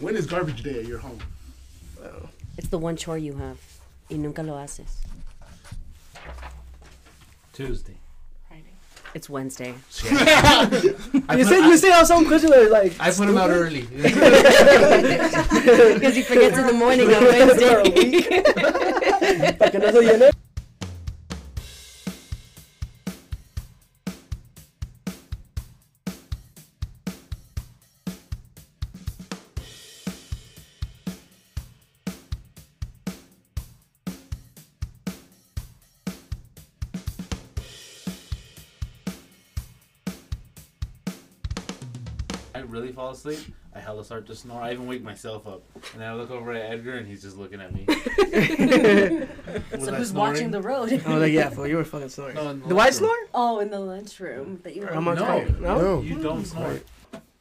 When is garbage day at your home? It's the one chore you have. Y nunca lo haces. Tuesday. Friday. It's Wednesday. You say you say how some questions are like. I put him out early. Because he forgets in the morning on Wednesday. Para que no se llene. I really fall asleep. I hella start to snore. I even wake myself up, and then I look over at Edgar, and he's just looking at me. So I who's snoring? watching the road? I was like, yeah, fool, you were fucking snoring. No, in the Do I lunchroom. snore? Oh, in the lunchroom that you were. I'm on No. time. No. No. You don't snore.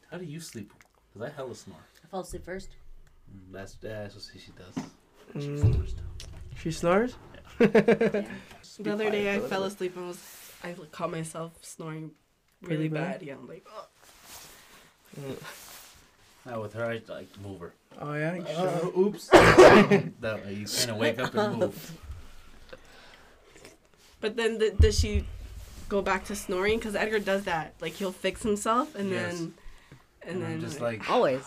How do you sleep? Cause I hella snore. I fall asleep first. Mm, That's that's what she does. She Mm, snores too. she snores. The other day I fell asleep and was I caught myself snoring really Really bad? bad. Yeah, I'm like, oh. Now with her, I like to move her. Oh yeah. You Uh, oops. that way you kind of wake up and move. But then th- does she go back to snoring? Because Edgar does that. Like he'll fix himself and Yes. then and, And then I'm just like. Always.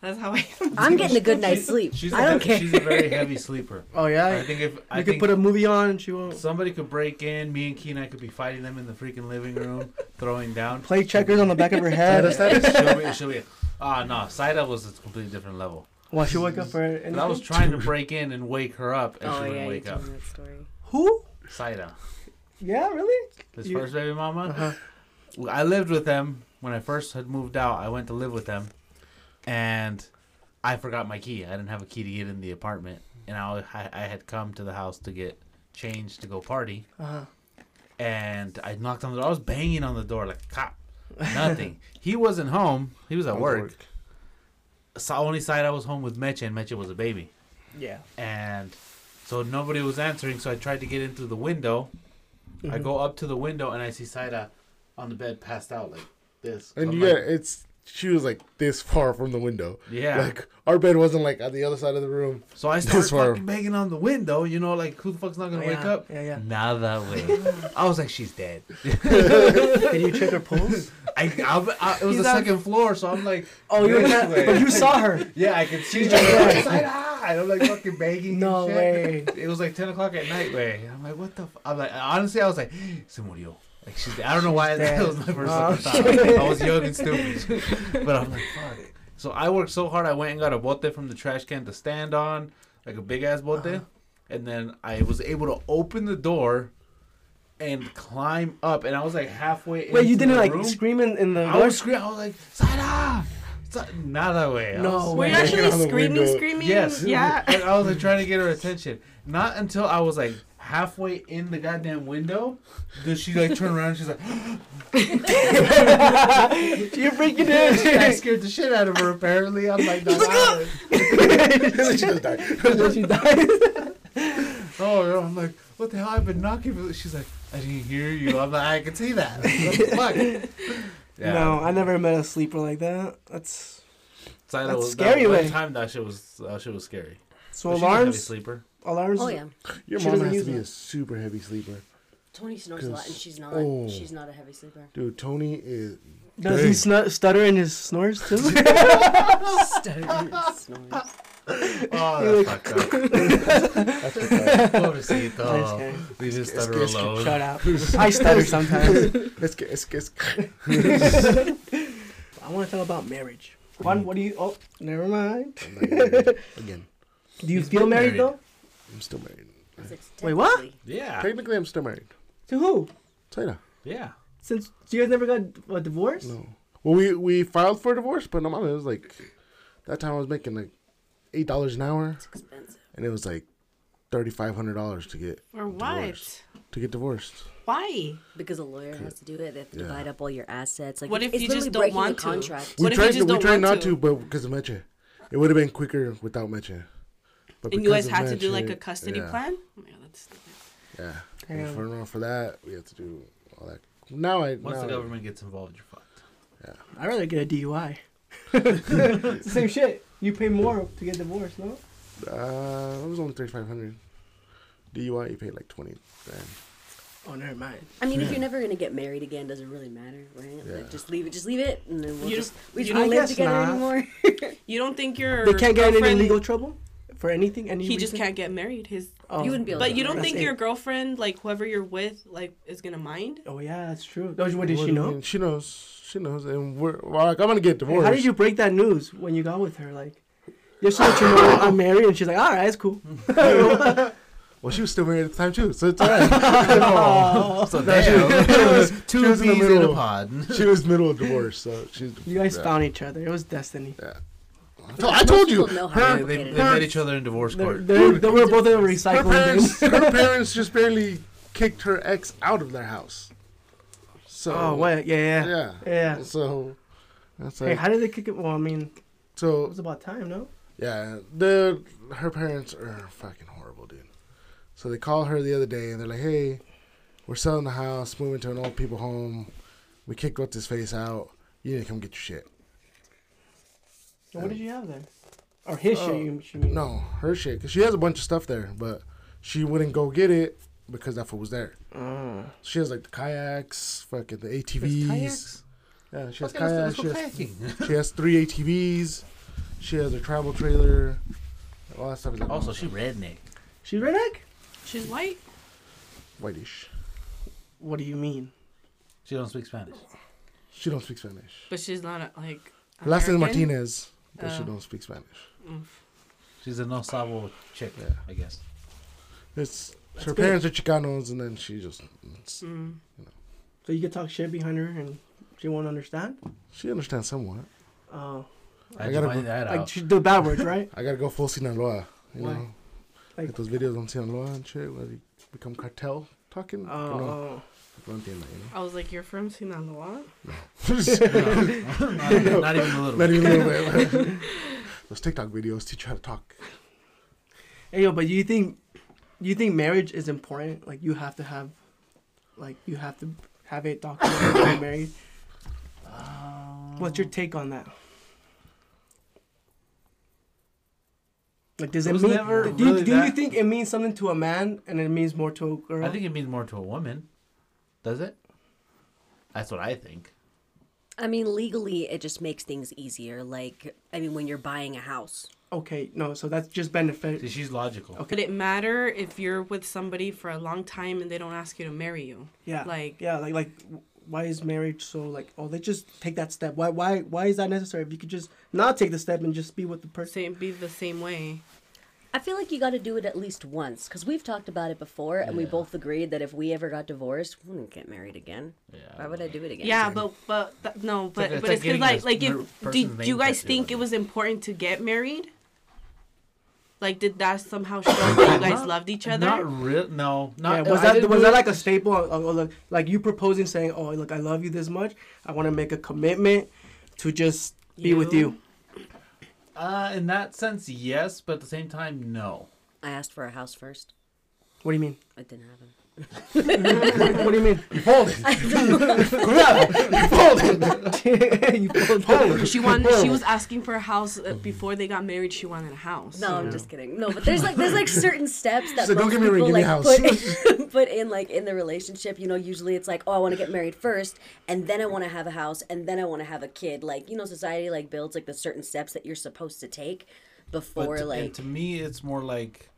That's how I. I'm getting a good night's sleep. She's I a don't he- care. She's a very heavy sleeper. Oh yeah. I think if I you could put a movie on and she won't somebody could break in, me and Keen, I could be fighting them in the freaking living room, throwing down. play checkers on the back of her head. she'll be, she'll be, ah no, Saida was a completely different level. While she wake up for anything. I was trying to break in and wake her up, and Oh she yeah, wouldn't you wake up. that story. Who? Saida, Yeah, really? his You- first baby mama. Uh-huh. I lived with them when I first had moved out. I went to live with them, and I forgot my key. I didn't have a key to get in the apartment, and I I, I had come to the house to get changed to go party, Uh-huh. and I knocked on the door. I was banging on the door like a cop. Nothing. he wasn't home. He was at work. So only side I was home with Meche, and Meche was a baby, Yeah. and so nobody was answering. So I tried to get in through the window. I Mhm. go up to the window and I see Saida on the bed, passed out like this. And I'm you like, it's she was like this far from the window. yeah. Like our bed wasn't like at the other side of the room. so I this started fucking banging on the window. You know, like who the fuck's not gonna Oh, wake up? Yeah, yeah. Not that way. I was like, she's dead. Did you check her pulse? I, I, I it was He's the on- second floor, so I'm like, Oh, you were This not, but you saw her. yeah, I could see her. Yeah. Saida, and I'm like fucking banging. No and shit. way. It was like 10 o'clock at night, way. I'm like, what the? F-? I'm like, honestly, I was like, se murió. Like she's dead. I don't know why that was my first Oh, thought. I was young and stupid, but I'm like, fuck. So I worked so hard. I went and got a bote from the trash can to stand on, like a big ass bote, Uh-huh. and then I was able to open the door and climb up. And I was like halfway. In. Wait, you didn't the like room. scream in, in the I door? was screaming. I was like, Sada! Sa- Not that way. No was- Were you actually screaming, screaming? Yes. Yeah. And I was like trying to get her attention. Not until I was like halfway in the goddamn window did she like turn around. and She's like, You're breaking it. I scared the shit out of her. Apparently, I'm like, no, no. she just died. she died. oh, no. I'm like, what the hell? I've been knocking. She's like, I didn't hear you. I'm like, I can see that. What the fuck? Yeah. No, I never met a sleeper like that. That's So that That's was, scary That, way. one time that shit was that shit was scary. so But she's a heavy alarms. sleeper. Alarms. Oh yeah. Your She mom has to be it. a super heavy sleeper. Tony snores a lot, and she's not. oh. She's not a heavy sleeper. Oh. Dude, Tony is Does he snu- stutter in his snores too? snores. Oh, that's fucked up. that's what's up. Pobrecito. Just kidding. We just It's- stutter it's- alone. Shut up. I stutter sometimes. Let's get let's get I want to talk about marriage. Juan, mm-hmm. what do you? Oh, never mind. again. Do you He's feel married, married. though? I'm still married. Wait, what? technically- Yeah. Technically I'm still married. To who? Saida. Yeah. Since you guys never got a divorce? No. Well we we filed for a divorce, but no matter, it was like that time I was making like eight dollars an hour It's expensive. and it was like thirty five hundred dollars to get For what? Divorce. to get divorced. Why? Because a lawyer has to do it. They have to Yeah. divide up all your assets. Like, What if it's you just literally don't breaking a want to? Contract. We What if you tried just we don't tried want not to? to, but because of Meche. It would have been quicker without Meche. But And you guys had to do Meche, like a custody yeah, plan? Oh my god, that's stupid. Yeah. Damn. And for, for that, we have to do all that. Now I Once now the I- government gets involved, you're fucked. Yeah. I'd rather get a DUI. it's the same shit. You pay more to get divorced, no? Uh, it was only thirty five hundred. DUI, you paid like twenty grand. Oh, never mind. I mean, if you're never gonna get married again, does it really matter, right? Yeah. Like, just leave it. Just leave it, and then we'll You- just we you just won't don't- live together not. anymore. You don't think your They can't get in any legal trouble for anything. Any He just can't get married. His, Oh. You wouldn't be able but to you don't think it. your girlfriend, like whoever you're with, like is gonna mind? Oh yeah, that's true. What, what did What she know? mean? She knows. She knows, and we're well, like, I'm gonna get Hey, divorced. how did you break that news when you got with her? Like, just to let you know I'm married, and she's like, all right, it's cool. Well, she was still married at the time too, so it's alright. So No, she- she was- she two was in the bees in a pod. she was middle of divorce, so she's. You guys yeah. found each other. It was destiny. Yeah. So I told you, people her, They, they, they met each other in divorce They're, court. they're, they were both in a her recycling parents, her parents just barely kicked her ex out of their house. So Oh, what? Yeah, yeah. Yeah. Yeah. So that's Hey, how did they kick it? Well, I mean, so it was about time, no? yeah. The her parents are fucking horrible, dude. So they call her the other day and they're like, "Hey, we're selling the house, moving to an old people home. We kicked what's his face out. You need to come get your shit." And what did you have there? Or his Oh, shit, you, you mean? No, her shit, cause she has a bunch of stuff there, but she wouldn't go get it because that what was there. Oh. She has like the kayaks, fucking the ATVs. kayaks? Yeah, she has Okay, kayaks. She has, she has three ATVs. She has a travel trailer. All that stuff is like Also, she redneck. She's redneck? She's white. whitish. What do you mean? She don't speak Spanish. She don't speak Spanish. But she's not a, like. Her last name is Martinez, but she Oh. don't speak Spanish. She's a no sabo chick, Yeah. I guess. It's That's her good. parents are Chicanos, and then she just it's, Mm. So you could talk shit behind her and she won't understand? she understands somewhat. Oh. I How'd gotta find go- that Like, out? she do bad words, right? I gotta go full Sinaloa. You Why? know, Like- like those videos on Sinaloa and shit where they become cartel talking. Oh. You know, oh. No entiendo, you I was like, you're from Sinaloa? know? not, not even a little Not bit. even a little bit. Those TikTok videos teach you how to talk. Hey, yo, but do you think, you think marriage is important? Like, you have to have, like, you have to have it documented to get married? Um, What's your take on that? Like, does It it, mean? never do, you- really do you think it means something to a man and it means more to a girl? I think it means more to a woman. Does it? That's what I think. I mean, legally, it just makes things easier. Like, I mean, when you're buying a house, Okay, no, so that's just benefit. See, she's logical. Okay. Could it matter if you're with somebody for a long time and they don't ask you to marry you? Yeah, Like- yeah, like like why is marriage so like? Oh, they just take that step. Why why why is that necessary? If you could just not take the step and just be with the person. Same, be the same way. I feel like you got to do it at least once because we've talked about it before, and we both agreed that if we ever got divorced, we wouldn't get married again. Yeah. Why would I do it again? Yeah, but but th- no, but it's but like it's because like like if person's did name you guys think it was important to get married? Like, did that somehow show that you guys Not- loved each other? Not real. No. Not. yeah, was I that was do that like a staple? Of, of, like, like you proposing, saying, "Oh, look, I love you this much. I want to make a commitment to just be with You? You." Uh, in that sense, yes, but at the same time, no. I asked for a house first. What do you mean? It didn't happen. What, what do you mean? You folded. you folded. you pulled home. She wanted. She was asking for a house uh, before they got married. She wanted a house. No, I'm just kidding. No, but there's like there's like certain steps that So don't most get me wrong, people give me like a house. put put in like in the relationship. You know, usually it's like, oh, I want to get married first, and then I want to have a house, and then I want to have a kid. Like you know, society like builds like the certain steps that you're supposed to take before to, like and to me, it's more like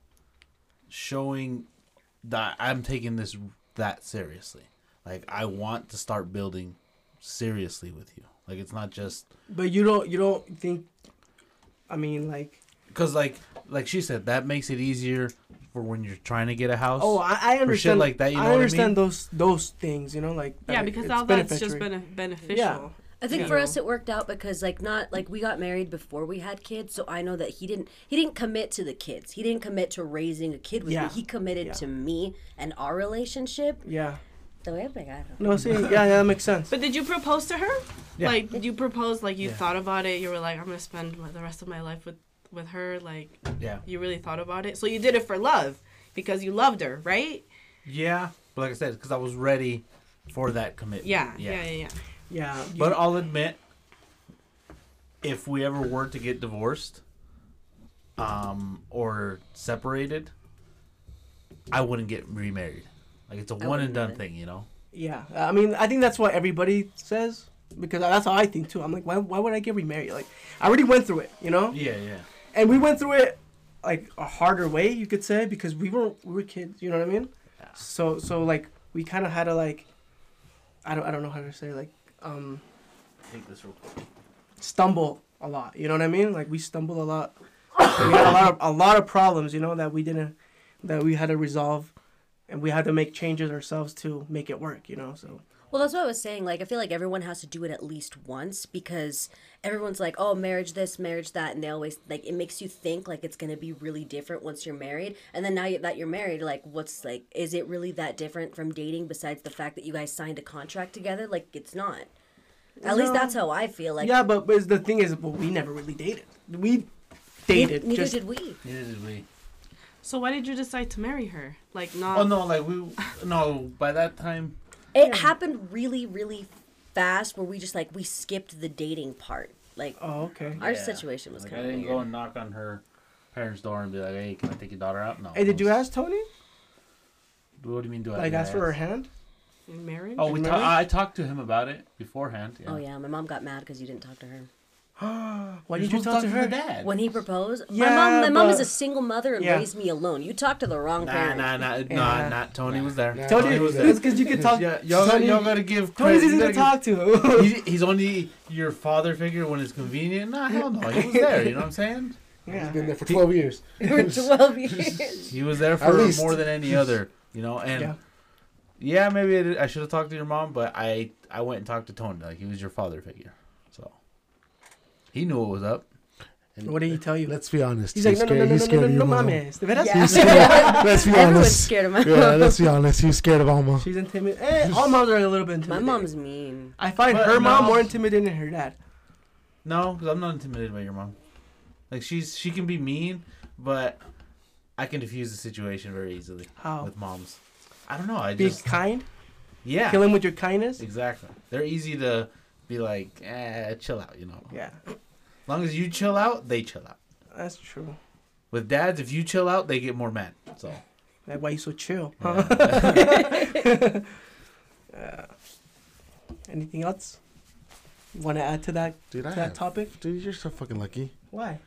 showing that I'm taking this that seriously. Like I want to start building seriously with you. Like it's not just But you don't you don't think? I mean, like, because like like she said that makes it easier for when you're trying to get a house. oh, I, I understand like that, you know I what I understand mean? those those things. You know, like Yeah, uh, because it's all that's just bene- beneficial. Yeah. I think Yeah. for us it worked out because like not like we got married before we had kids, so I know that he didn't he didn't commit to the kids. He didn't commit to raising a kid with Yeah. me. He committed Yeah. to me and our relationship. Yeah. The way I think I don't. know. No, see, yeah, yeah, that makes sense. But did you propose to her? Yeah. Like, did you propose? Like, you Yeah. thought about it. You were like, I'm gonna spend my- the rest of my life with with her. Like, yeah, you really thought about it. So you did it for love because you loved her, right? yeah. But like I said, because I was ready for that commitment. Yeah, yeah, yeah, yeah. Yeah. you- But I'll admit, if we ever were to get divorced, um, or separated, I wouldn't get remarried. Like it's a one and done either. thing, you know. Yeah, I mean, I think that's what everybody says because that's how I think too. I'm like, why, why would I get remarried? Like, I already went through it, you know, Yeah, yeah. and we went through it like a harder way, you could say, because we were we were kids, you know what I mean? Yeah. So so like we kind of had to like, I don't I don't know how to say like um Take this real quick. stumble a lot, you know what I mean? Like we stumble a lot. we had a lot of a lot of problems, you know, that we didn't that we had to resolve, and we had to make changes ourselves to make it work, you know. So Well, that's what I was saying. Like, I feel like everyone has to do it at least once because everyone's like, oh, marriage this, marriage that. And they always, like, it makes you think, like, it's going to be really different once you're married. And then now that you're married, like, what's, like, is it really that different from dating besides the fact that you guys signed a contract together? Like, it's not. At least that's how I feel. Like, yeah, but, but the thing is, well, we never really dated. We dated. neither just, did we. Neither did we. So why did you decide to marry her? Like oh, not. Oh no, like we no. By that time, It happened really, really fast where we just, like, we skipped the dating part. Like, Oh, okay. our Yeah. situation was like, I kind of didn't weird. go and knock on her parents' door and be like, "Hey, can I take your daughter out?" No. Hey, did you ask Tony? What do you mean? Do I Like, ask for her hand? in marriage? Oh, we. Ta- Remember? I talked to him about it beforehand. Yeah. Oh, yeah. My mom got mad because you didn't talk to her. Why You're did you supposed talk to her? dad. When he proposed, my Yeah, mom, my mom is a single mother and Yeah. raised me alone. You talked to the wrong Nah, parent. nah, nah, Yeah. nah, not Tony was there. Nah. Tony, was it's because you can talk. Yeah, y'all, Tony- y'all gotta give. Tony's credit. easy to talk to. He's, he's only your father figure when it's convenient. Nah, hell no. He was there. You know what I'm saying? Yeah. He's been there for 12 years. For 12 years. He was there for more than any other. You know, and Yeah. yeah, maybe I, I should have talked to your mom, but I I went and talked to Tony. Like he was your father figure, so he knew what was up. And What did he tell you? Let's be honest. He's like, no, no, no, no, he's no, scared no, of no, your no, mom. mames. De veras? Yeah. Let's be Everyone's honest. scared of my Yeah, mom. let's be honest. He's scared of Alma. She's intimidated. Eh, all moms are a little bit My intimidated. mom's mean. I find But her mom no. more intimidating than her dad. No, because I'm not intimidated by your mom. Like she's she can be mean, but I can diffuse the situation very easily How? with moms. I don't know. I Be just kind. yeah, Kill him with your kindness. exactly. They're easy to be like, eh, chill out. You know, Yeah, as long as you chill out, they chill out. that's true. With dads, if you chill out, they get more mad. So Like, why you so chill? yeah. Uh, anything else? You want to add to that Dude, I to that have, topic? dude, you're so fucking lucky. Why?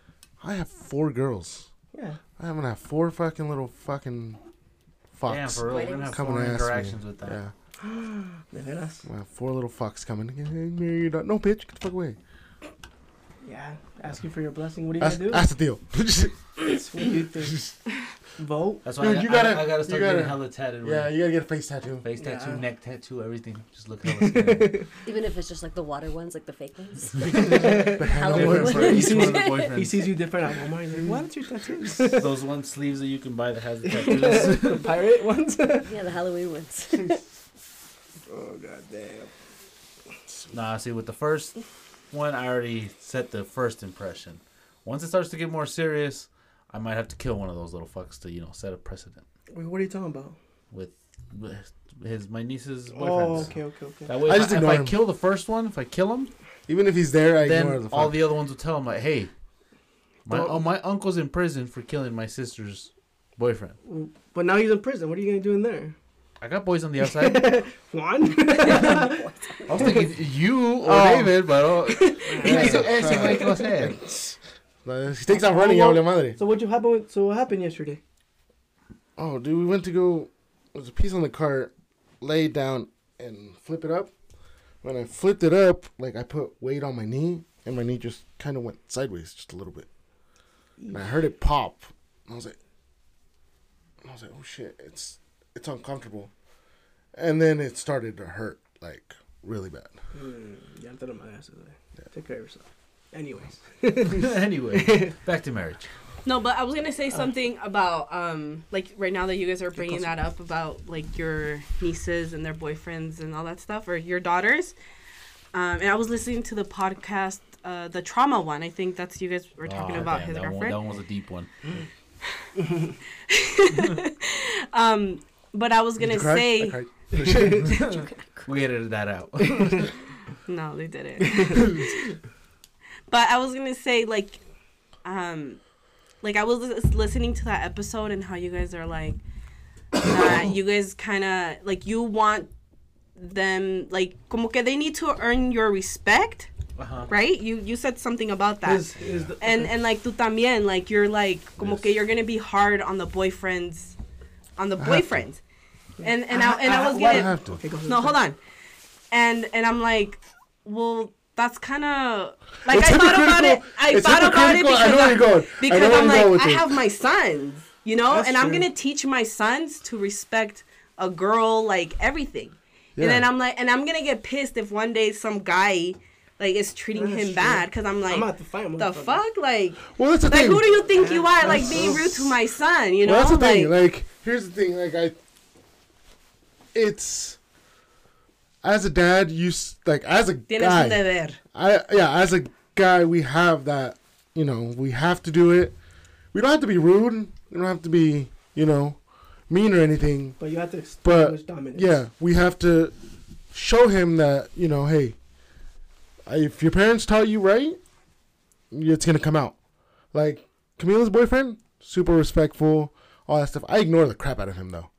I have four girls. Yeah. I haven't had four fucking little fucking fucks Damn, for real, we're gonna have coming four to ask me. interactions with them. Yeah, De veras? I have four little fucks coming. Hey, Mary, you don't- no, bitch, get the fuck away. Yeah. Asking for your blessing. What are you Ask, gonna do? ask the deal. What you think? Vote. That's why Dude, I, you I- gotta- I, gotta you start gotta- getting hella tatted. yeah, Yeah, you gotta get a face tattoo. face tattoo, neck tattoo, everything. Just look hella scary. Even if it's just like the water ones, like the fake ones. The Halloween Different ones. each one He sees you different at Walmart. He's like, "Why don't you tattoos? Those one sleeves that you can buy that has the tattoos. the pirate ones." yeah, the Halloween ones. Oh god damn. nah, see, with the first one, I already set the first impression. Once it starts to get more serious, I might have to kill one of those little fucks to, you know, set a precedent Wait, what are you talking about? with with his my niece's oh, boyfriend. Oh, okay, okay, okay. That way, I if, just I, if ignore I kill the first one, if I kill him, Even if he's there, I ignore then the all the other ones will tell him like, "Hey, my oh, my uncle's in prison for killing my sister's boyfriend." But now he's in prison. What are you gonna do in there? I got boys on the outside. Juan? I was thinking you or Oh. David, but Yeah. ese, ese güey que va a hacer? Uh, he takes off running, Oh, oh, madre. so what you happen? With, so what happened yesterday? Oh, dude, we went to go. There's a piece on the cart, lay it down and flip it up. When I flipped it up, like I put weight on my knee, and my knee just kind of went sideways just a little bit. And I heard it pop. And I was like, I was like, oh shit, it's it's uncomfortable. And then it started to hurt like really bad. Hmm, ya te lo mandaste, güey. Take care of yourself. Anyways. anyway, back to marriage. No, but I was gonna say something about um like right now that you guys are bringing that up about like your nieces and their boyfriends and all that stuff or your daughters. Um, and I was listening to the podcast, uh, the trauma one. I think that's you guys were talking Oh, about damn, his that one, girlfriend. that one was a deep one. Um, but I was gonna Did you cry? say We edited that out. no, they didn't. But I was gonna say like, um, like I was listening to that episode and how you guys are like, that you guys kind of like you want them like como que they need to earn your respect, Uh-huh. right? You you said something about that. Is, is the, and and like tú también like you're like como que you're gonna be hard on the boyfriends on the to. and and I, and I, was I gonna have to. Okay, no hold on and and I'm like well that's kind of like It's I thought about it. I thought about it. I because know I'm, you're going. I know because I'm like I it. have my sons you know That's and I'm true. gonna teach my sons to respect a girl like everything Yeah. and then I'm like and I'm gonna get pissed if one day some guy like is treating That's him true. bad because I'm like I'm fight the fuck like Well, that's the like thing. who do you think you are like being rude to my son you know well, that's the thing. like Like, here's the thing. Like, I, it's as a dad, you s- like as a tienes un guy. deber I yeah, as a guy, we have that. You know, we have to do it. We don't have to be rude. We don't have to be, you know, mean or anything. But you have to But dominance. yeah, we have to show him that you know, hey, if your parents taught you right, it's gonna come out. Like Camila's boyfriend, super respectful, all that stuff. I ignore the crap out of him though.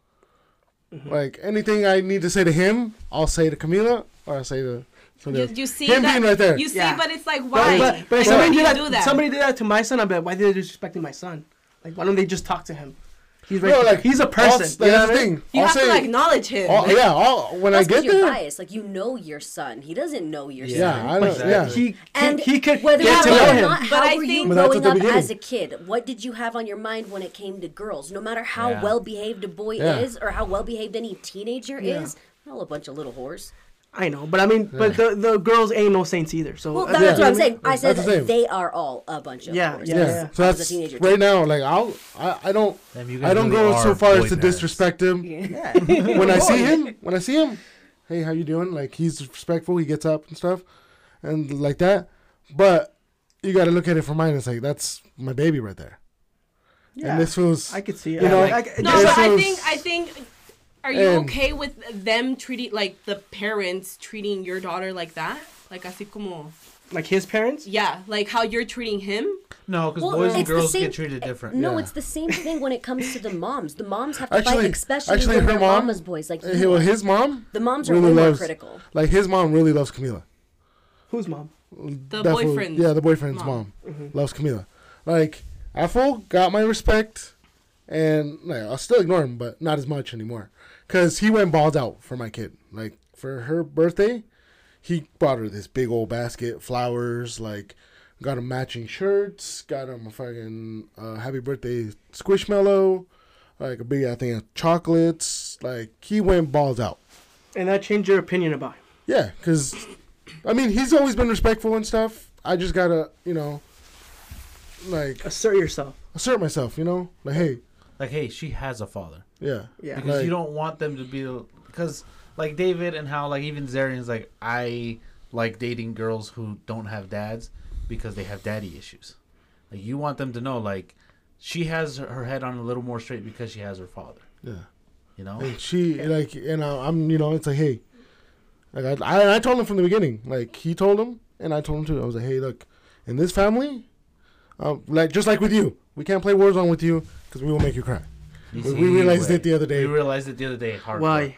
Mm-hmm. Like anything I need to say to him, I'll say to Camila or I'll say to somebody you, else. you see him that being right there. you see Yeah. but it's like why but, but Like, somebody did you that, do that somebody did that to my son, I'd be like, why are they disrespecting my son? Like, why don't they just talk to him? He's right. No, like he's a I'll- person. Like, you know that's what the I mean? thing. you I'll have say, to acknowledge him all- yeah, all, when That's I get because you're there, biased. Like you know your son. He doesn't know your Yeah. son. yeah, I know, Exactly. yeah. He, And he, he could whether get to know know him. not, But I think- growing up beginning. as a kid? What did you have on your mind when it came to girls? No matter how Yeah. well behaved a boy Yeah. is or how well behaved any teenager Yeah. is, they're all a bunch of little whores. I know, but I mean, but the, the girls ain't no saints either. So Well, that's yeah. what I'm saying. I said the they are all a bunch of Yeah, yeah, yeah. yeah. So I was a that's teenager, right now. Like I'll, I, I don't, Damn, I don't really go so far as to disrespect him. yeah. when I see him, when I see him, hey, how you doing? Like he's respectful. He gets up and stuff, and like that. But you got to look at it from mine. It's like that's my baby right there. yeah. And this feels, I could see it. you know, I, I, no but I think I think are you And- okay with them treating like the parents treating your daughter like that like así como like his parents. yeah like how you're treating him No, because Well, boys and girls same- get treated eh, different. No, Yeah. it's the same thing when it comes to the moms. The moms have to Actually- fight, especially actually, her mom- mama's boys. Like Hey, you well, his mom, the moms are really more loves- critical. like his mom, really loves Camila. Whose mom? the That fool- boyfriend yeah, the boyfriend's mom. mom, mm-hmm. loves Camila. Like that fool got my respect, and like, I'll still ignore him, but not as much anymore. Cause he went balls out for my kid. Like for her birthday, he bought her this big old basket, flowers, like got him matching shirts, got him a fucking uh, happy birthday squishmallow, like a big I think of chocolates. Like he went balls out. And that changed your opinion about him. Yeah, because I mean he's always been respectful and stuff. I just gotta you know like Assert yourself. assert myself. You know, like hey, Like, hey, she has a father. Yeah, Yeah. because Like- you don't want them to be because like David and how like even Zarian's like I like dating girls who don't have dads because they have daddy issues. Like you want them to know like she has her- her head on a little more straight because she has her father. yeah. You know, And she like and I, I'm you know it's like hey, like I, I I told him from the beginning. Like he told him and I told him too. I was like hey look, in this family, um, like just like with you, we can't play Warzone with you because we will make you cry. You we- see, we realized way- it the other day. We realized it the other day. Hardcore. Why?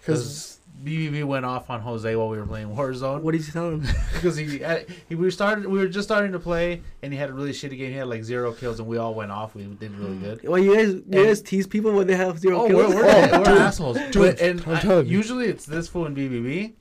Because Because BBB went off on Jose while we were playing Warzone. What did you tell him? because he, he we started we were just starting to play and he had a really shitty game. He had like zero kills and we all went off. We did really good. well, you guys, you guys tease people when they have zero Oh, kills. we're, we're, Oh, we're dude, assholes. dude, But, and I'm I- telling you. usually it's this fool and BBB,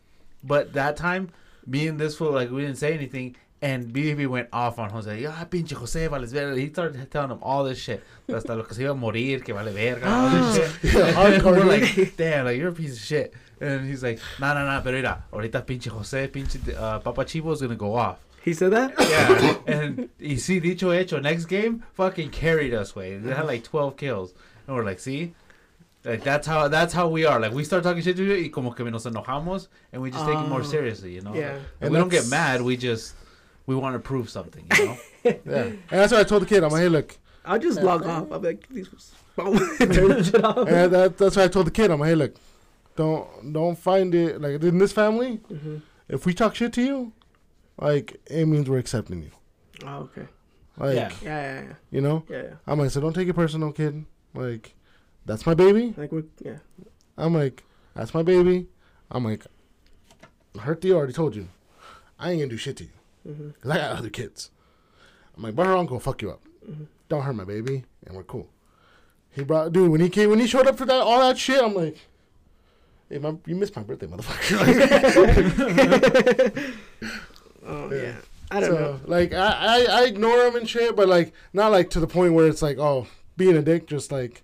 but that time me and this fool like we didn't say anything. And BBB went off on Jose. Ah, pinche Jose, vales verga. He started telling him all this shit. Hasta lo que se iba a morir, que vale verga. All this shit. Yeah, we're like, damn, like, you're a piece of shit. And he's like, nah, nah, nah, pero mira, ahorita pinche Jose, pinche uh, Papa Chivo's gonna go off. He said that. Yeah, and y see, dicho hecho, next game fucking carried us way. They had like twelve kills, and we're like, see, like that's how that's how we are. Like we start talking shit to you, y como que nos enojamos, and we just take it more Oh. seriously, you know. Yeah. Like, And we don't get mad. We just we want to prove something, you know. yeah, and that's what I told the kid. I'm like hey look, I'll just log off. I'm like, these was- turn the shit off. and that, that's what I told the kid. I'm like hey look, don't don't find it like in this family. Mhm. If we talk shit to you, like it means we're accepting you. Oh, okay. Like, Yeah. Yeah, yeah, yeah. you know, Yeah, yeah. I'm like, so don't take it personal, kid. Like, that's my baby. Like we're yeah. I'm like, that's my baby. I'm like, her Theo already told you, I ain't gonna do shit to you, Mm-hmm. cause I got other kids. I'm like, but her uncle fuck you up. Mm-hmm. Don't hurt my baby, and we're cool. He brought, dude, when he came, when he showed up for that, all that shit, I'm like, hey, my, you missed my birthday, motherfucker. Oh Yeah. yeah. I don't so, know. like, I, I, I ignore him and shit, but like, not like to the point where it's like, oh, being a dick. Just like,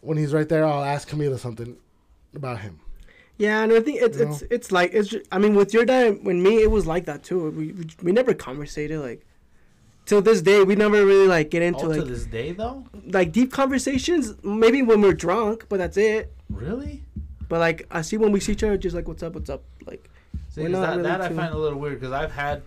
when he's right there, I'll ask Camila something about him. Yeah, and I think it's You it's it's like it's. Just, I mean, with your dad, when me, it was like that too. We we, we never conversated like. Till this day, we never really like get into oh, All to like this day, though. like deep conversations. Maybe when we're drunk, but that's it. Really? But like I see when we see each other, just like what's up, what's up, like. See, We're 'cause not that, really that I find a little weird because I've had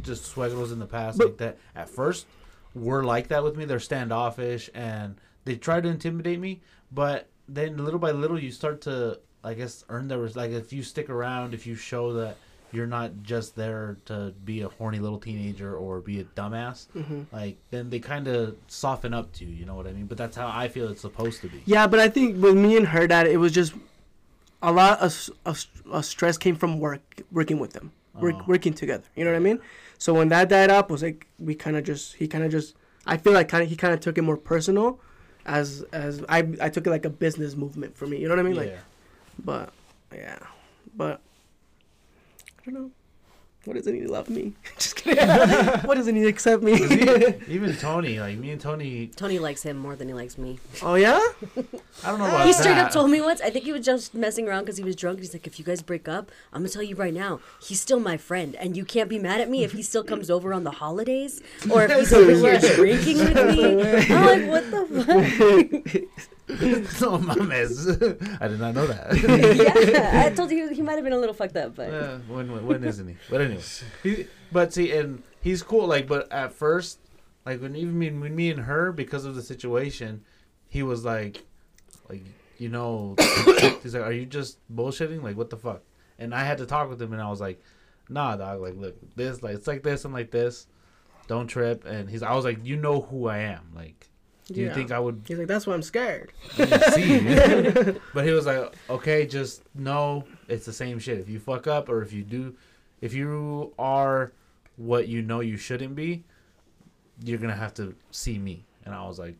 just suegros in the past But- like that. At first, were like that with me. They're standoffish and they try to intimidate me. But then little by little, you start to, I guess, earn their res- like if you stick around, if you show that you're not just there to be a horny little teenager or be a dumbass, hmm like then they kind of soften up to you. You know what I mean? But that's how I feel it's supposed to be. Yeah, but I think with me and her dad, it was just a lot of, of, of stress came from work, working with them, work, Oh. working together. You know what I mean? So when that died up, was like we kind of just he kind of just I feel like kind of he kind of took it more personal, as as I I took it like a business movement for me. You know what I mean? Like, Yeah. But yeah, but I don't know. What does it need to love me? Just kidding. what does it need to accept me? even, even Tony, like me and Tony, Tony likes him more than he likes me. oh yeah. I don't know about He straight that. up told me once. I think he was just messing around because he was drunk. He's like, "If you guys break up, I'm gonna tell you right now, he's still my friend, and you can't be mad at me if he still comes over on the holidays or if he's over here drinking with me." I'm like, "What the fuck?" no mames. I did not know that. yeah, I told you he, he might have been a little fucked up, but Yeah, when, when when isn't he? But anyway, he, but see, and he's cool. Like, but at first, like when even me, when me and her, because of the situation, he was like, like you know, he's like, "Are you just bullshitting? Like, what the fuck?" And I had to talk with him, and I was like, "Nah, dog. Like, look, this, like, it's like this and like this. Don't trip." And he's, I was like, "You know who I am. Like, do you Yeah. think I would He's like, that's why I'm scared. see. but he was like, okay, just know it's the same shit. If you fuck up or if you do, if you are what you know you shouldn't be, you're gonna have to see me. And I was like,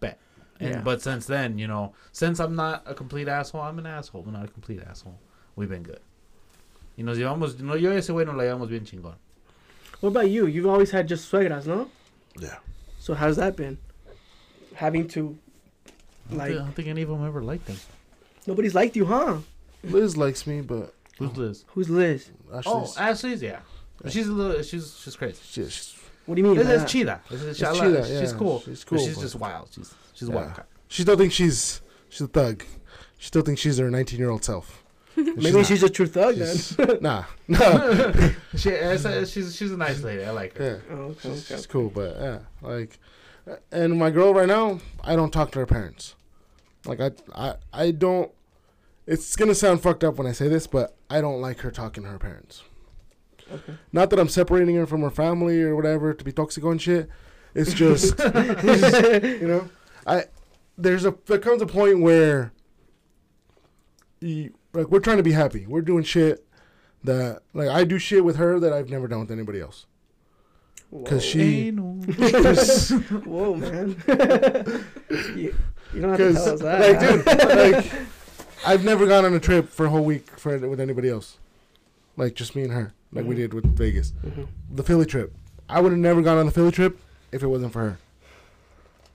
bet. And Yeah. but since then, you know, since I'm not a complete asshole, I'm an asshole. I'm not a complete asshole. We've been good. Y nos llevamos, no, yo y ese güey nos la llevamos bien chingón. What about you? You've always had just suegras, no? Yeah. So how's that been? Having to, I don't like, think- I don't think any of them ever liked him. nobody's liked you, huh? Liz likes me, but Who's Liz? Who's Liz? Ashley's, Oh, Ashley's, yeah. She's a little, she's, she's crazy. shit, she's, What do you mean? This is that? Cheetah. This is It's Shala. Cheetah, She's yeah, cool. she's but cool, she's but- just wild. She's she's Yeah. wild. she still thinks she's she's a thug. She still thinks she's her 19 year old self. Maybe not. she's a true thug then. Nah, no, She, a- she's she's a nice lady. I like her. yeah, Oh, okay, she's, okay. she's cool, but yeah, like, and my girl right now, I don't talk to her parents. Like I, I, I don't. It's gonna sound fucked up when I say this, but I don't like her talking to her parents. Okay. Not that I'm separating her from her family or whatever to be toxic and shit. It's just, you know, I there's a there comes a point where you, like we're trying to be happy. We're doing shit that like I do shit with her that I've never done with anybody else. Because she, Because Whoa, man. you, you don't have to tell us that. like dude, like I've never gone on a trip for a whole week for with anybody else. Like just me and her, like we Mhm. did with Vegas. Mhm. the Philly trip. I would have never gone on the Philly trip if it wasn't for her.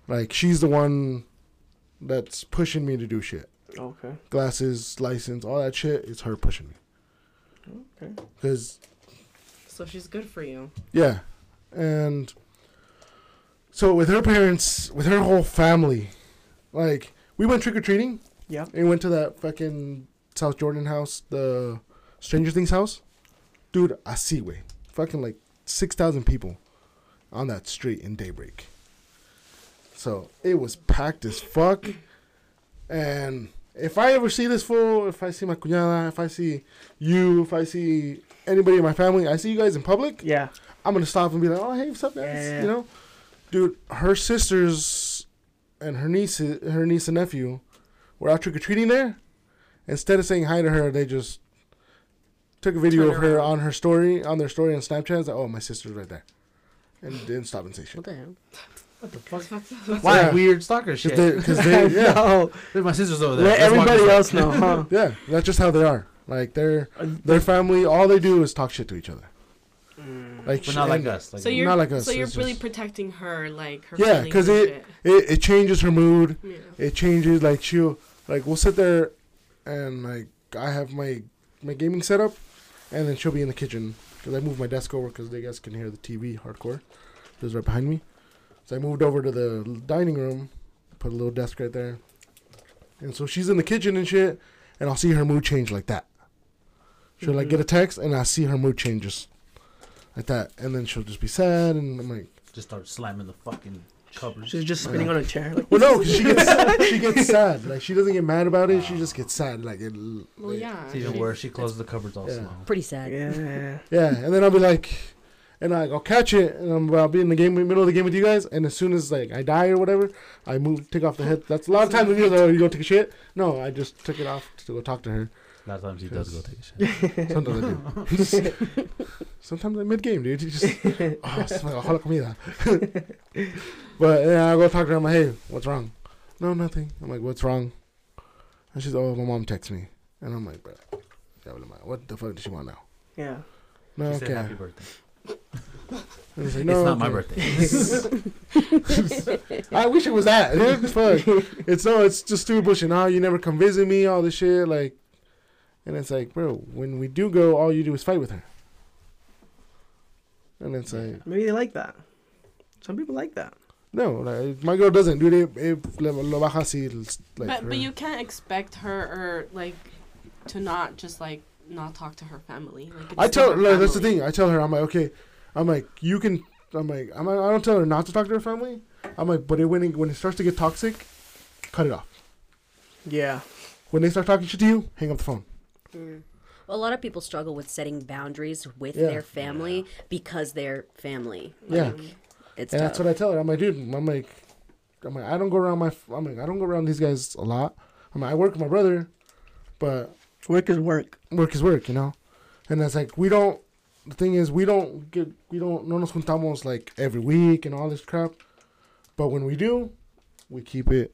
Like she's the one that's pushing me to do shit. Okay. Glasses, license, all that shit. It's her pushing me. Okay. Cause So she's good for you. yeah, and so with her parents, with her whole family, like we went trick or treating. Yeah. And we went to that fucking South Jordan house, the Stranger Things house. Dude, I see way. Fucking like 6,000 people on that street in daybreak. So it was packed as fuck. And if I ever see this fool, if I see my cuñada, if I see you, if I see anybody in my family, I see you guys in public, Yeah. I'm gonna stop and be like, oh hey, what's up guys? Yeah. You know, dude, her sisters and her niece, her niece and nephew, were out trick or treating there. Instead of saying hi to her, they just took a video Turn of her around. on her story, on their story on Snapchat. Like, oh, my sister's right there, and didn't stop and say shit. What the hell? What the fuck? That's Why Yeah. weird stalker shit? Because they, yeah, no, My sister's over there. let Let's everybody this way. else know, huh? yeah, that's just how they are. Like they're Uh, their family. All they do is talk shit to each other. Like But not like us. Like So you're Not like us, so you're it's really just- protecting her, like her. Yeah, because it- It, it changes her mood. Yeah. it changes like she'll like we'll sit there and like I have my my gaming setup and then she'll be in the kitchen because I moved my desk over because they guys can hear the TV hardcore. It was right behind me, so I moved over to the dining room, put a little desk right there, and so she's in the kitchen and shit, and I'll see her mood change like that. She'll like get mm-hmm. a text and I see her mood change just like that, and then she'll just be sad and I'm like. just start slamming the fucking cupboards. She's just spinning on a chair. Like, Well, no, because she gets she gets sad. Like she doesn't get mad about it. She just gets sad. Like it. Well, yeah. It's even she- worse. She closes the cupboards all Yeah. slow. Pretty sad. yeah. Yeah, and then I'll be like, and like I'll catch it, and I'm, I'll be in the game, middle of the game with you guys, and as soon as like I die or whatever, I move, take off the head. That's a lot of times when you're like, oh, you go take a shit. No, I just took it off to go talk to her. A lot of times he does go take a shit. Sometimes I do. Sometimes I mid game, dude. You just oh, it's like a whole comida. but yeah, I go talk to her. I'm like, hey, what's wrong? No, nothing. I'm like, what's wrong? And she's, oh, my mom texts me, and I'm like, bro, what the fuck does she want now? Yeah. No, She said okay. happy birthday. And he's like, it's "No, not my birthday. I wish it was that. dude. Fuck. It's no, it's just stupid bullshit. Now you never come visit me, all this shit, like, and it's like, bro, when we do go, all you do is fight with her. And it's like, Maybe they like that. Some people like that. no, like, my girl doesn't, dude. It, it, lo lo baja así, like, but her- but you can't expect her or like to not just like not talk to her family. Like, I tell, her like, that's the thing. I tell her, I'm like, okay, I'm like, you can, I'm like, I'm, I don't tell her not to talk to her family. I'm like, but it, when it, when it starts to get toxic, cut it off. Yeah. When they start talking shit to you, hang up the phone. Mm. Well, a lot of people struggle with setting boundaries with Yeah. their family because they're family. Yeah. Like, it's And tough. that's what I tell her. I'm like, dude, I'm like, I'm like, I don't go around my, I'm like, I don't go around these guys a lot. I'm like, I work with my brother, but Work is work. work is work, you know. And that's like, we don't. The thing is, we don't get, we don't, no nos juntamos like every week and all this crap. But when we do, we keep it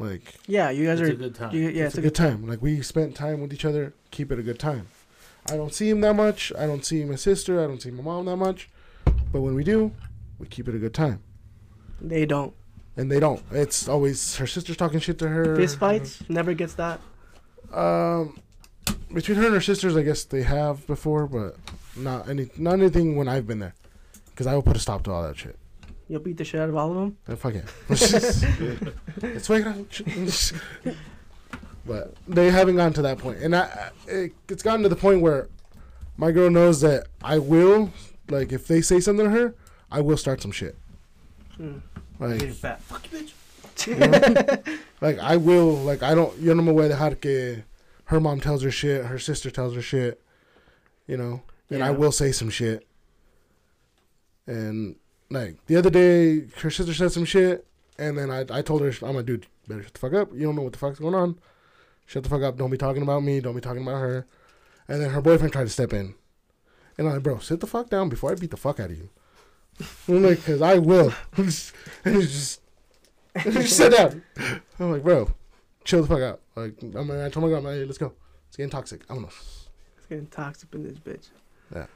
like Yeah, you guys It's are. a good time. You, yeah, it's a good time. Like we spent time with each other, keep it a good time. I don't see him that much. I don't see my sister. I don't see my mom that much. But when we do, we keep it a good time. They don't. And they don't. It's always her sister's talking shit to her. Fist fights never gets that. Um, between her and her sisters, I guess they have before, but not any, not anything when I've been there, because I will put a stop to all that shit. You'll beat the shit out of all of them. Uh, fuck it. it's suegra. but they haven't gotten to that point. point, and I, I- it, it's gotten to the point where my girl knows that I will, like, if they say something to her, I will start some shit. Mm. Like, Getting fat. Fuck you, bitch. you know? like I will, like I don't. Yo no me voy a dejar que her mom tells her shit, her sister tells her shit, you know, and I will say some shit. And like the other day, her sister said some shit, and then I I told her, I'm like, dude, better shut the fuck up. You don't know what the fuck's going on. Shut the fuck up. Don't be talking about me. Don't be talking about her. And then her boyfriend tried to step in, and I'm like, bro, sit the fuck down before I beat the fuck out of you. I'm like, cause I will. and he's just, he sat down. I'm like, bro, chill the fuck out. Like, I'm like, I told my girl, I'm like, hey, let's go. It's getting toxic. I'm gonna. It's getting toxic in this bitch. Yeah.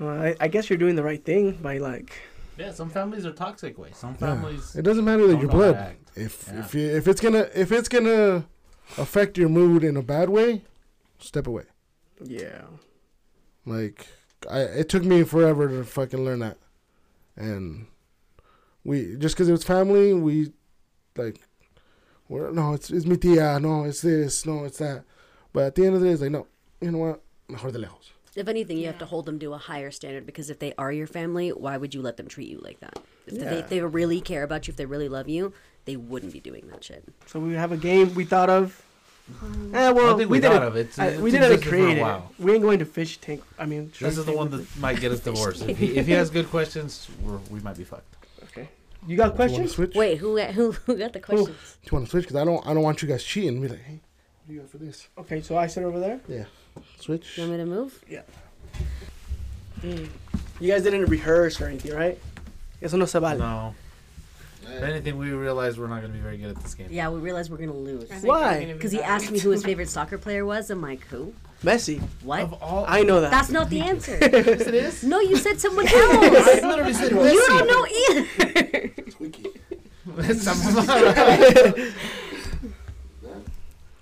Well, I, I guess you're doing the right thing by like. Yeah, some families are toxic way. Some Yeah. families It doesn't matter that don't your know how to blood. If Yeah. if you, if it's gonna if it's gonna affect your mood in a bad way, step away. Yeah. Like I, it took me forever to fucking learn that, and we just because it was family, we like, we're, no, it's it's mi tía, no, it's this, no, it's that. But at the end of the day, it's like, no, you know what, mejor de lejos. If anything, you have to hold them to a higher standard because if they are your family, why would you let them treat you like that? If they, Yeah. if they really care about you, if they really love you, they wouldn't be doing that shit. So we have a game we thought of. Eh, well, think we, we didn't. thought of it. It's we didn't a create it. while. We ain't going to fish tank. I mean, This is the one with that might get us divorced. If he, if he has good questions, we're, we might be fucked. Okay. You got Do you questions? Wait, who who who got the questions? Do you want to switch? Because I don't, I don't want you guys cheating. Be like, hey, what do you got for this? Okay, so I sit over there. Switch. You want me to move? Yeah. Mm. You guys didn't rehearse or anything, right? Eso no se vale. No. If anything, we realize we're not going to be very good at this game. Yeah, we realize we're gonna lose. Why? we're gonna be Because he asked me who his favorite soccer player was. I'm like, who? Messi. What? Of all, I know that. That's not the answer. yes, it is. No, you said someone I else. literally said you don't know either.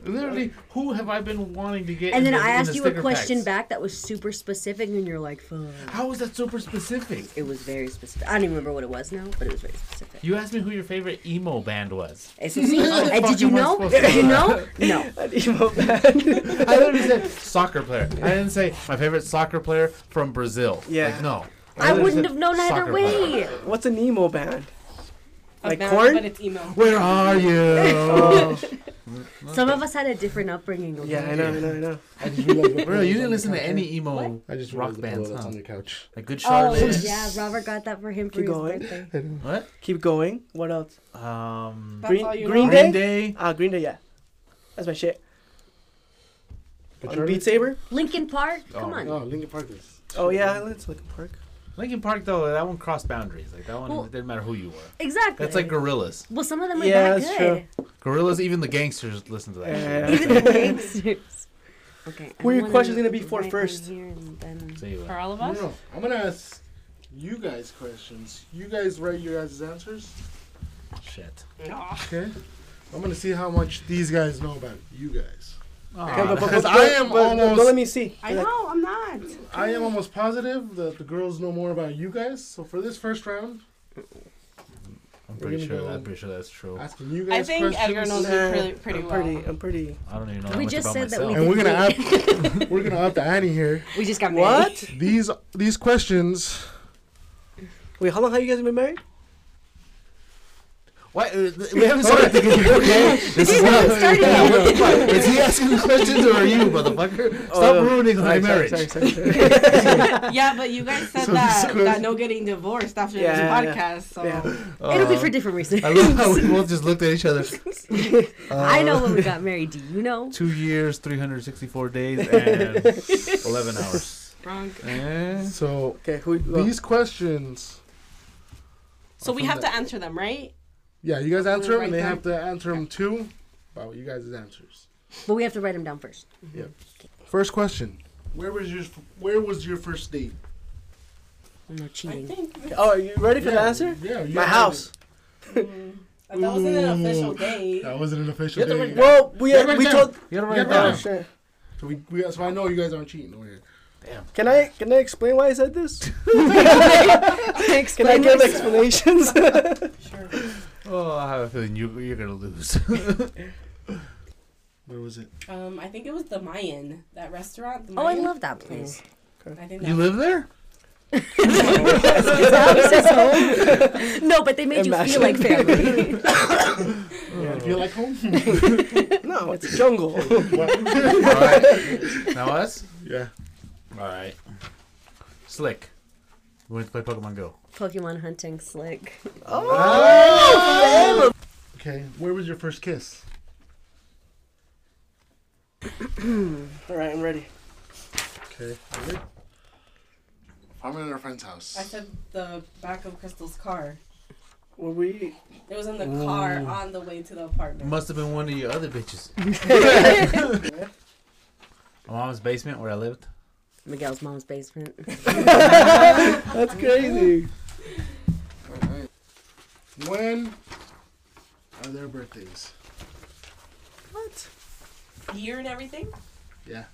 Literally, who have I been wanting to get? And in then the- I asked the you a question packs? back that was super specific, and you're like, fuck. How was that super specific? It was very specific. I don't even remember what it was now, but it was very specific. You asked me who your favorite emo band was. It's a. Uh, did you fuck am I know? Did you know know? No. An emo band. I literally said soccer player. I didn't say my favorite soccer player from Brazil. Yeah. Like, no. I literally wouldn't have known either soccer player. way. What's an emo band? A Like band, Korn? But it's emo. Where are you? Oh, Some of us had a different upbringing. Okay? yeah, I know, I know, I know. I just realized what Bro, you didn't listen to any huh? emo I just rock bands, huh? on your couch. Like Good Oh yeah, Robert got that for him for Keep his going. birthday. What? Keep going. What else? Um, That's Green, all you Green know? Day? Green Day. Ah, Green Day, yeah. That's my shit. Good On Charlotte? Beat Saber? Linkin Park. Come Oh. on. Oh, Linkin Park is. Oh, yeah, let's look Park. Linkin Park though, that one crossed boundaries. Like that one Well- it didn't matter who you were. Exactly. That's like Gorillaz. Well, some of them are Yeah, that that's good. Gorillaz, even the gangsters listen to that. Yeah. shit. Even the gangsters. Okay. I Who are your wanna questions gonna be for write on first? here and then- For all of No, us? no, I'm gonna ask you guys questions. You guys write your guys' answers. shit. Okay. I'm gonna see how much these guys know about you guys. Aw, Okay, but, but, Because but, I am but, but almost- Don't let me see. I know, I'm not. I am almost positive that the girls know more about you guys. So for this first round, I'm pretty sure. I'm pretty sure that's true. asking you guys I think questions. Edgar knows me pretty, pretty I'm well. pretty, I'm pretty. I don't even know We much just about said that myself. we and we're gonna Wait. up, we're gonna up the ante here. We just got married. What? These these questions. Wait, how long have you guys been married? What? Uh, We haven't started together. Okay. This is not started Yeah, yet. what the fuck? Is he asking the questions or are you, motherfucker? Stop Oh, ruining my sorry, marriage. Sorry, sorry, sorry, sorry. Yeah, but you guys said So that, that no getting divorced after Yeah, this yeah, podcast. So yeah. It'll be Uh, for different reasons. I love how we both just looked at each other. I know Uh, when we got married. Do you know? Two years, 364 days, and 11 hours. wrong. Eh? So Okay, who? Well, these questions. So we have to answer them, right? Yeah, you guys answer them, and they there. have to answer them too. About you guys' answers. But we have to write them down first. First question: Where was your Where was your first date? No I cheating. think. oh, are you ready for the answer? Yeah, My house. Mm, that wasn't an official it. date. That wasn't an official You date. Well, we Yeah, right we there. told. You gotta write Yeah, down. So we, we so I know you guys aren't cheating over here. Damn. Can I can I explain why I said this? Can I Explain give explanations? Sure. Oh, I have a feeling you, you're gonna lose. Where was it? Um, I think it was the Mayan, that restaurant. The Oh, I Mayan. love that place. I think you that live there? No, but they made you feel like family. You feel like home? no, it's jungle. All right. Now us? yeah. All right. Slick. We went to play Pokemon Go. Pokemon hunting slick. Oh, oh, Okay. Where was your first kiss? All right, I'm ready. Okay. Ready? I'm in our friend's house. I said the back of Crystal's car. Were we? It was in the car on the way to the apartment. Must have been one of your other bitches. My mom's basement where I lived. Miguel's mom's basement. That's crazy. Alright. When are their birthdays? What? Year and everything. Yeah.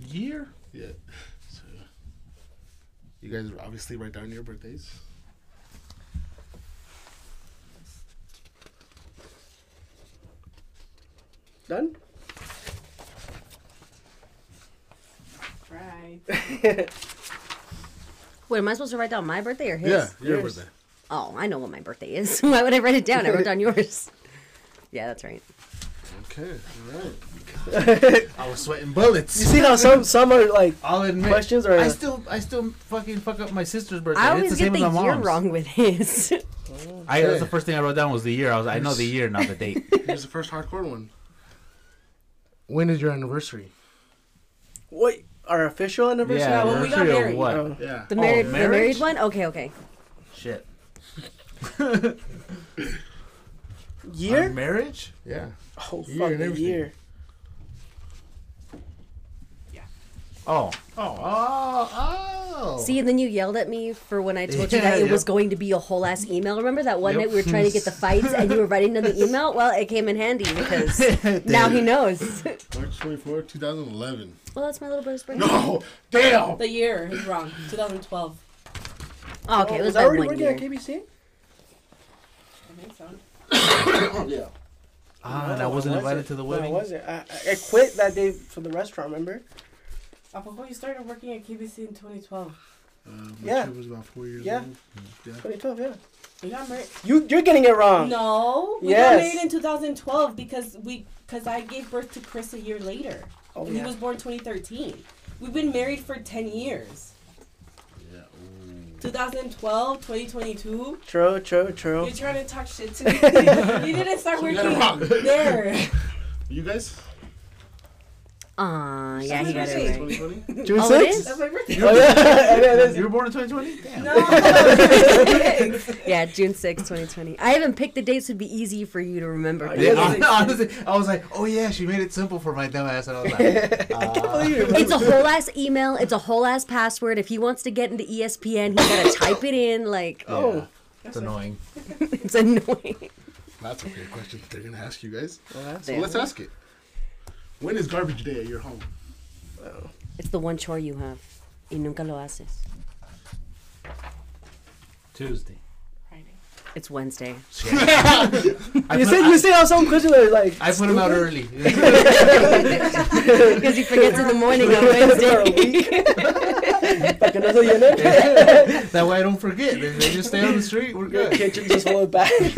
Year? Yeah. So you guys obviously write down your birthdays. Done? Right. Wait, am I supposed to write down my birthday or his? Yeah, your Yours. birthday. Oh, I know what my birthday is. Why would I write it down? I wrote down yours. Yeah, that's right. Okay, all right. I was sweating bullets. You see how some some are like I'll admit. questions are I still, I still fucking fuck up my sister's birthday. I it's always the get same the as my year mom's. wrong with his. I, that's the first thing I wrote down was the year. I was, I know the year, not the date. Here's the first hardcore one. When is your anniversary? what our official anniversary. yeah, when we got anniversary or married. What? Oh. Yeah. The Oh, married, the marriage? married one. Okay, okay. Shit. year? Our marriage? Yeah. oh year fuck and the everything. year. Oh. Oh, oh, oh. See, and then you yelled at me for when I told you Yeah, that it yep. was going to be a whole ass email. Remember that one Yep. night we were trying to get the fights and you were writing down the email? Well, it came in handy because now he knows. March 24, 2011. well, that's my little brother's birthday. No! Damn! The year is wrong. 2012. Oh, okay, it was I that already one working year. at KBC? I think so. yeah. Ah, and I wasn't I invited to the No, wedding. I wasn't. I, I I quit that day for the restaurant. Remember? I forgot you started working at KBC in 2012. Uh, Yeah. kid was about four years Yeah. old. Yeah. 2012. Yeah. We got married. You you're getting it wrong. No, we Yes. got married in 2012 because we because I gave birth to Chris a year later. Oh, and yeah. He was born 2013. We've been married for 10 years. Yeah. Ooh. 2012, 2022. True. True. True. You're trying to talk shit to me. you didn't start you working got it wrong. there. You guys? Aw, yeah, he got it right. 2020? June Oh, it 6th? is? That's my birthday. Oh yeah. it is. You were born in 2020? Damn. No. Yeah, June sixth, 2020. I haven't picked the dates, would be easy for you to remember. Yeah, Yeah. honestly, I was like, oh yeah, she made it simple for my dumb ass. And I was like, I can't ah. believe you. It's a whole ass email. It's a whole ass password. If he wants to get into ESPN, he's gotta type it in. Like, Oh. it's annoying. it's annoying. That's a great question they're going to ask you guys. Well, So let's ask it. When is garbage day at your home? It's the one chore you have. Y nunca lo haces. Tuesday. Friday. It's Wednesday. I You put, said you said how some questions are like. I put him out early. Because he forgets in the morning on Wednesday. Like another unit. that way I don't forget. If they just stay on the street, we're Your good. kitchen just full of bags.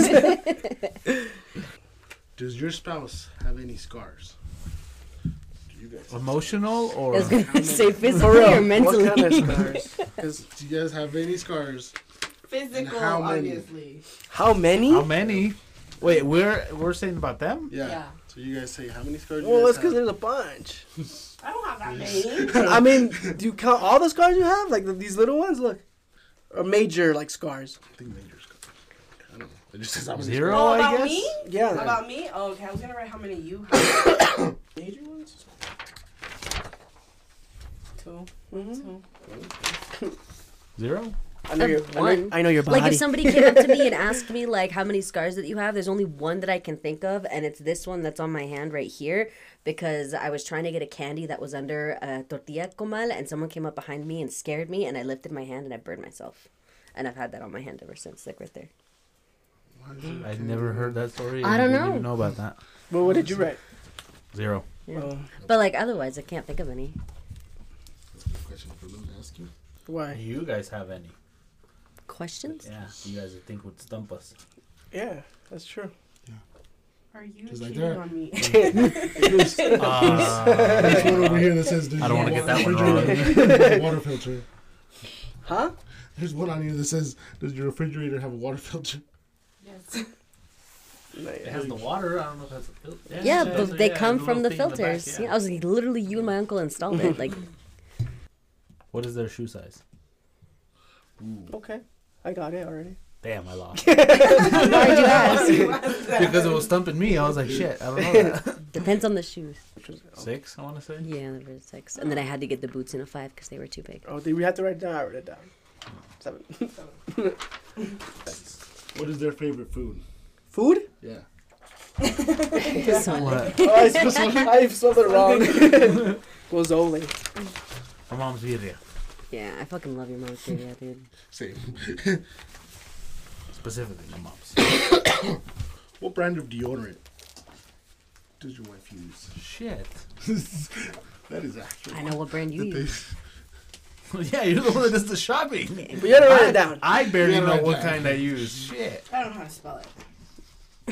Does your spouse have any scars? Do you guys? Emotional I or was gonna say For physically or mentally. What kind of scars? Does, do you guys have any scars? Physical, how many? obviously. How many? how many? Wait, we're we're saying about them? Yeah. Yeah. So you guys say how many scars? Well, you it's because there's a bunch. I don't have that many. I mean, do you count all the scars you have? Like the, these little ones? Look. Or major, like, scars. I think major scars. I don't know. It just says how many Zero, Oh, I about guess. me? Yeah. About me? Oh, okay. I was gonna write how many you have. Major ones? Two. Mm-hmm. Two. Zero. I know, Of your, I, know, one. I know your body. Like if somebody came up to me and asked me like how many scars that you have, there's only one that I can think of, and it's this one that's on my hand right here because I was trying to get a candy that was under a tortilla comal, and someone came up behind me and scared me, and I lifted my hand and I burned myself, and I've had that on my hand ever since, like right there. Why is it- I never heard that story. I don't didn't know. even know about that. well, what did you write? Zero. Yeah. Oh, But like otherwise, I can't think of any. That's a good question for them to ask you. why? Do you guys have any? Questions? Yeah, you guys would think would stump us. Yeah, that's true. Are you Just like cheating that. on me? There's, Uh, there's one over here that says. "Does I don't your wanna get that one refrigerator have a water filter. Huh? There's one on here that says, "Does your refrigerator have a water filter?" yes. It has the water. I don't know if that's a filter. Yeah, that's but they yeah, come from the little thing back, filters. yeah. I was like, literally, you and my uncle installed it. Like, What is their shoe size? Okay. I got it already. Damn, I lost. why'd you ask? because it was stumping me. I was like, shit, I don't know that. Depends on the shoes. Oh. Six, I want to say. Yeah, there were six, and then I had to get the boots in a five because they were too big. Oh, did we have to write it down? I wrote it down. Seven. What is their favorite food? Food? Yeah. So, What? Oh, I spelled, I spelled it wrong. Guazzoli. My mom's birria. yeah, I fucking love your mom's birria, dude. Same. Specifically, my mom's. what brand of deodorant does your wife use? Shit. that is actually. I know what brand you That they- use. yeah, you're the one that does the shopping. But you had to write it down. I barely know what kind I use. Shit. I don't know how to spell it.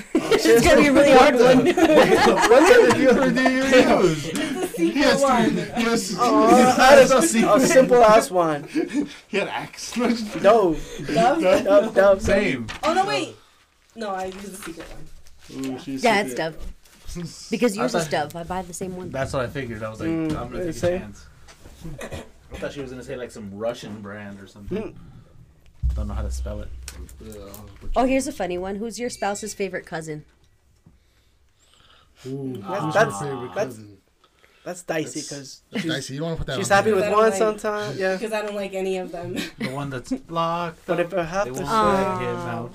it's gonna be a really hard one. What computer do you use? Yes, yes. Oh, I had a, a simple ass one. He had axe. No, Dove? dub, dub. Same. Oh no, wait. No, I use the secret one. Ooh, she's Yeah, it's secret. Dove. Because yours I is thought- Dove. I buy the same one. That's what I figured. I was like, Mm, I'm gonna they take say? a chance. I thought she was gonna say like some Russian brand or something. Don't know how to spell it. Yeah, Oh, here's a funny one. Who's your spouse's favorite cousin? Ooh, That's- that's- your favorite that's- cousin? That's dicey because That's dicey. You want to put that. she's happy with one like- sometimes. Yeah. Because I don't like any of them. The one that's locked. But if I have to say- out.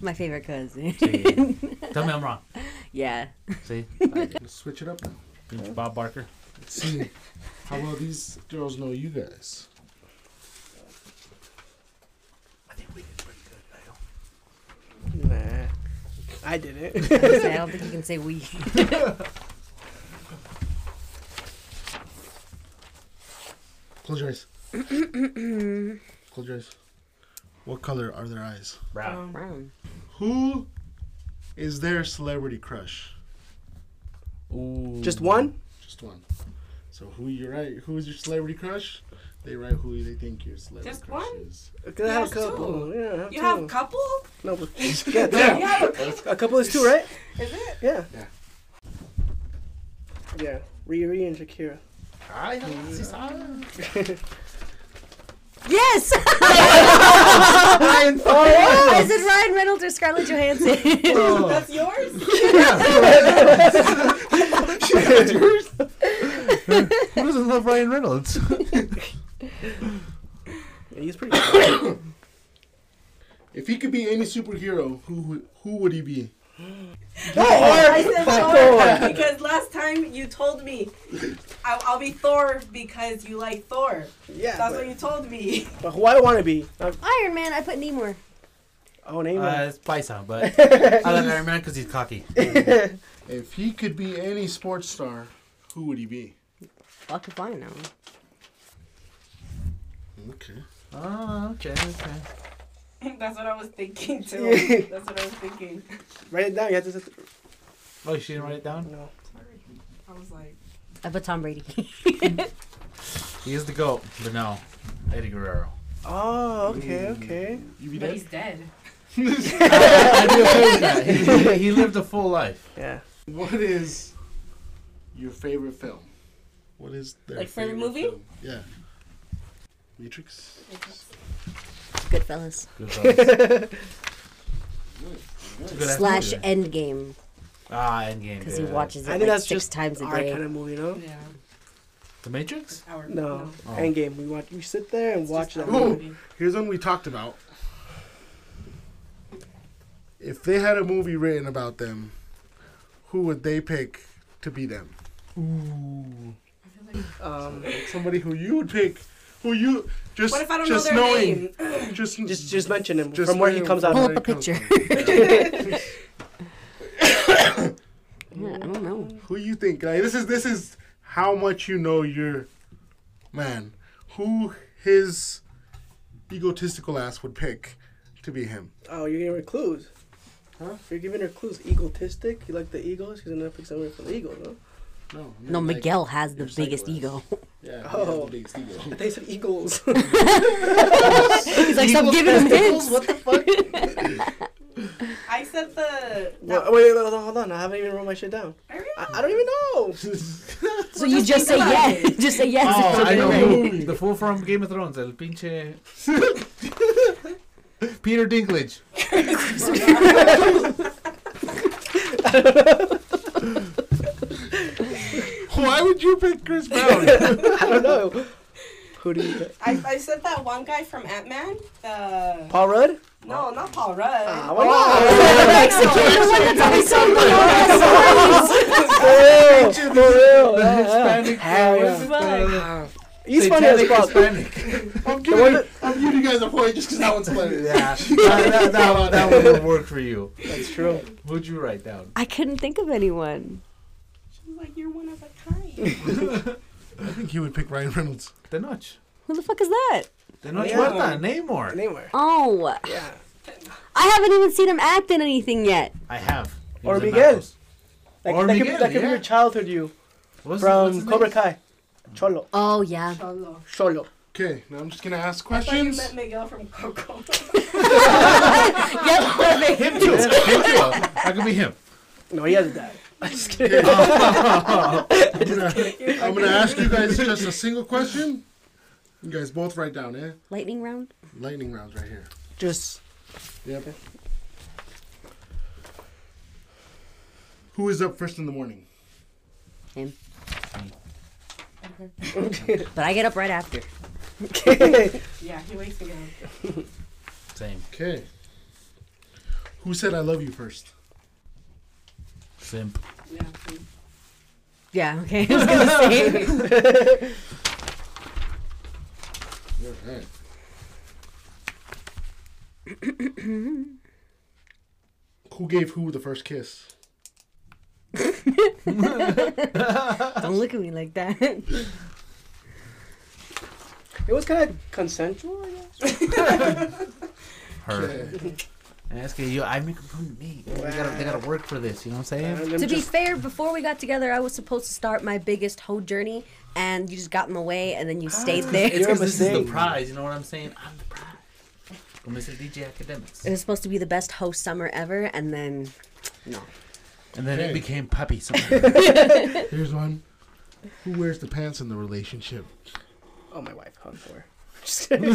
My favorite cousin. Tell me I'm wrong. yeah. See, Let's switch it up now. Bob Barker. Let's see how well these girls know you guys. I think we did pretty good. Nah, I did it. I don't think you can say we. Close your eyes. Close your eyes. What color are their eyes? Brown. Um, brown. Who is their celebrity crush? Ooh. Just one? Just one. So who you write? Who is your celebrity crush? They write who they think your celebrity Just crush one? is. Cause I have a Yes, couple. two. Yeah, I have You two. have a couple? no, but yeah, damn. You have a A couple is two, right? Is it? Yeah. Yeah. Yeah. Riri and Shakira. Yes! Ryan oh, I said Ryan Reynolds or Scarlett Johansson. That's oh. yours? Who doesn't love Ryan Reynolds? Yeah, he's pretty. Cool. If he could be any superhero, who would- who would he be? I said Thor. Thor because last time you told me I, I'll be Thor because you like Thor. yeah. That's but, what you told me. but who I want to be? Uh, Iron Man, I put Namor. oh, name Uh, it. it's Paisa, but I like Iron Man because he's cocky. If he could be any sports star, who would he be? Fuck if I know. Okay. Oh, okay, okay. That's what I was thinking too. That's what I was thinking. Write it down. You have to. Oh, you didn't write it down? No. Sorry. I was like, I put Tom Brady. He is the GOAT, but no. Eddie Guerrero. Oh, okay, mm. okay. You be but dead? he's dead. I'd be okay with that. He, he lived a full life. Yeah. What is your favorite film? What is their Like favorite movie? film? Yeah. Matrix. Goodfellas. Good fellas. Good Slash movie. Endgame. Ah, Endgame. Because he watches it I like that's six just times a our day. kind of movie, no? Yeah. The Matrix? Our, No. Oh. Endgame. We watch. We sit there and It's watch just that movie. movie. Here's one we talked about. If they had a movie written about them, who would they pick to be them? Um, Somebody who you would pick, who you just What if I don't just know their knowing, name? just just just mention him just from where he comes out. Pull where up a picture. Yeah, I don't know. Who you think? Like this is this is how much you know your man. Who his egotistical ass would pick to be him. Oh, you're giving her clues. Huh? You're giving her clues. Egotistic. You like the Eagles? She's gonna pick somebody from the Eagles, no? No, I No, like, Miguel has the biggest psycho ego. Yeah, Oh. the biggest ego. I said Eagles. He's like, stop giving him hints. What the fuck? I said the. Wait, wait, wait, hold on, hold on. I haven't even wrote my shit down. I really I, I don't even know. So you just just say think about yes. Just say yes. Oh, It's I know okay. who. The fool from Game of Thrones. El pinche. Peter Dinklage. Why would you pick Chris Brown? I don't know. Who do you? I, I said that one guy from Ant Man. The Paul Rudd? no, not Paul Rudd. Ah, why not? Mexican, the one that's always so For real, for real. The Yeah, yeah. Hispanic. Hell uh, yeah. what is it? The He's funny as satanic fuck. Hispanic. I'm The giving, one that- I'm giving you guys a point just because that one's hilarious. Yeah, that, that, that, one- that one would work for you. That's true. Who'd you write down? I couldn't think of anyone. She was like, "You're one of a kind." I think he would pick Ryan Reynolds. Tenoch. Who the fuck is that? Tenoch Yeah. Huerta. Namor. Anywhere. Oh, Yeah. I haven't even seen him act in anything yet. I have. He Or was in Miguel. Like, Or that could, be, Miguel, that could be your childhood you What's- what's from his Cobra? Kai. Cholo. Oh yeah. Cholo. Cholo. Okay, now I'm just gonna ask questions. I thought you questions. meant Miguel from Coco. yep, perfect. Him too. Him too. That could be him. No, he has a dad. I'm just kidding. I'm gonna, I'm gonna ask you guys just a single question. You guys both write down, eh? Lightning round. Lightning rounds right here. Just Yep. Who is up first in the morning? Him. But I get up right after. yeah, he wakes me up. Same. Okay. Who said I love you first? Simp. Yeah. see. Yeah. Okay. I was gonna say. Who gave who the first kiss? Don't look at me like that. it was kind of consensual, I guess. Her. Okay. Ask you. I make them to me. They gotta, they gotta work for this. You know what I'm saying? And them to be fair, before we got together, I was supposed to start my biggest hoe journey, and you just got in the way, and then you stayed ah, there. It's You're a because this is the prize. You know what I'm saying? I'm the prize. I'm Mr. DJ Akademiks. It was supposed to be the best host summer ever, and then no. And then Okay. it became puppy. summer. Here's one. Who wears the pants in the relationship? oh, my wife hung for. Just kidding.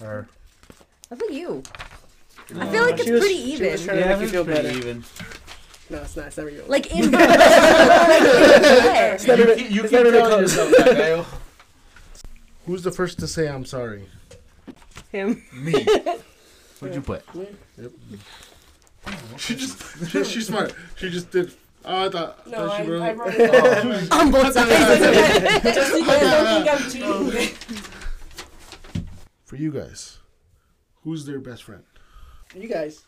Her. How about you? I feel like it's was- pretty even. was trying to make you it's feel pretty better. Even. No, it's not. It's never you. Like in like, in bed. never- you keep, you it's keep never telling close. yourself that, Who's the first to say I'm sorry? him. Me. What'd you put? Yep. She just, she, she's smart. She just did. Oh, I thought. No, thought I, she wrote I it. wrote it down. Oh, On both sides. Just so you guys don't think I'm cheating. For you guys, who's their best friend? You guys.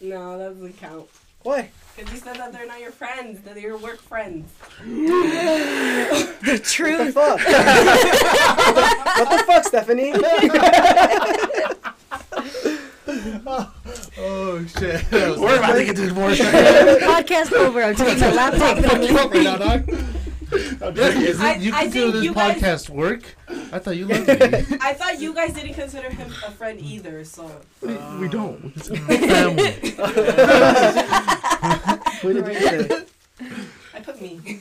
No, that doesn't count. Why? Because you said that they're not your friends, that they're your work friends. the truth. What the fuck? what the fuck, Stephanie? Oh shit. We're about to get to divorce. Podcast over. I'm taking my laptop. and I'm leaving. Now, dog. Is I- it, you I consider think this you guys- podcast work? I thought you loved me. I thought you guys didn't consider him a friend either, so. we uh, don't. It's Family. What did you say? I put me.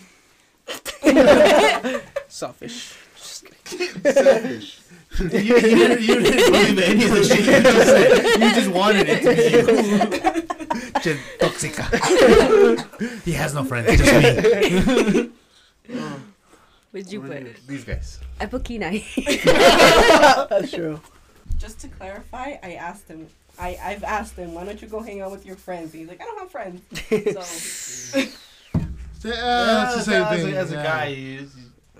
Selfish. Just kidding. selfish. you, you, didn't, you didn't believe any of the shit you just said. You just wanted it to be you. Just toxica. he has no friends, just me. What'd you put? These guys. I put Kenai. That's true. Just to clarify, I asked him. I, I've asked him, why don't you go hang out with your friends? And he's like, I don't have friends. So, Yeah, it's the same as thing. A, as a yeah. guy, you, you-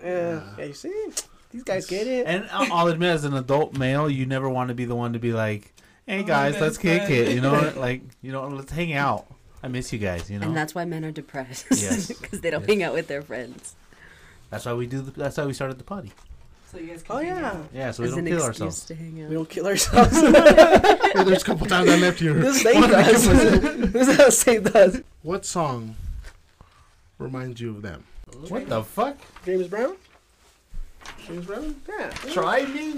Yeah. Yeah, you see? These guys get it. and I'll I'll admit, as an adult male, you never want to be the one to be like, "Hey Oh, guys, let's best kick it," you know, like you know, let's hang out. I miss you guys, you know. And that's why men are depressed. Yes. Because they don't Yes. hang out with their friends. That's why we do. The, that's why we started the party. so you guys can Oh, yeah. Yeah, so we As don't an kill excuse ourselves. to hang out. We don't kill ourselves. There's a couple times I left here. this thing does. this is how Saint does. What song reminds you of them? What the fuck? James Brown? James Brown? Yeah. Try me?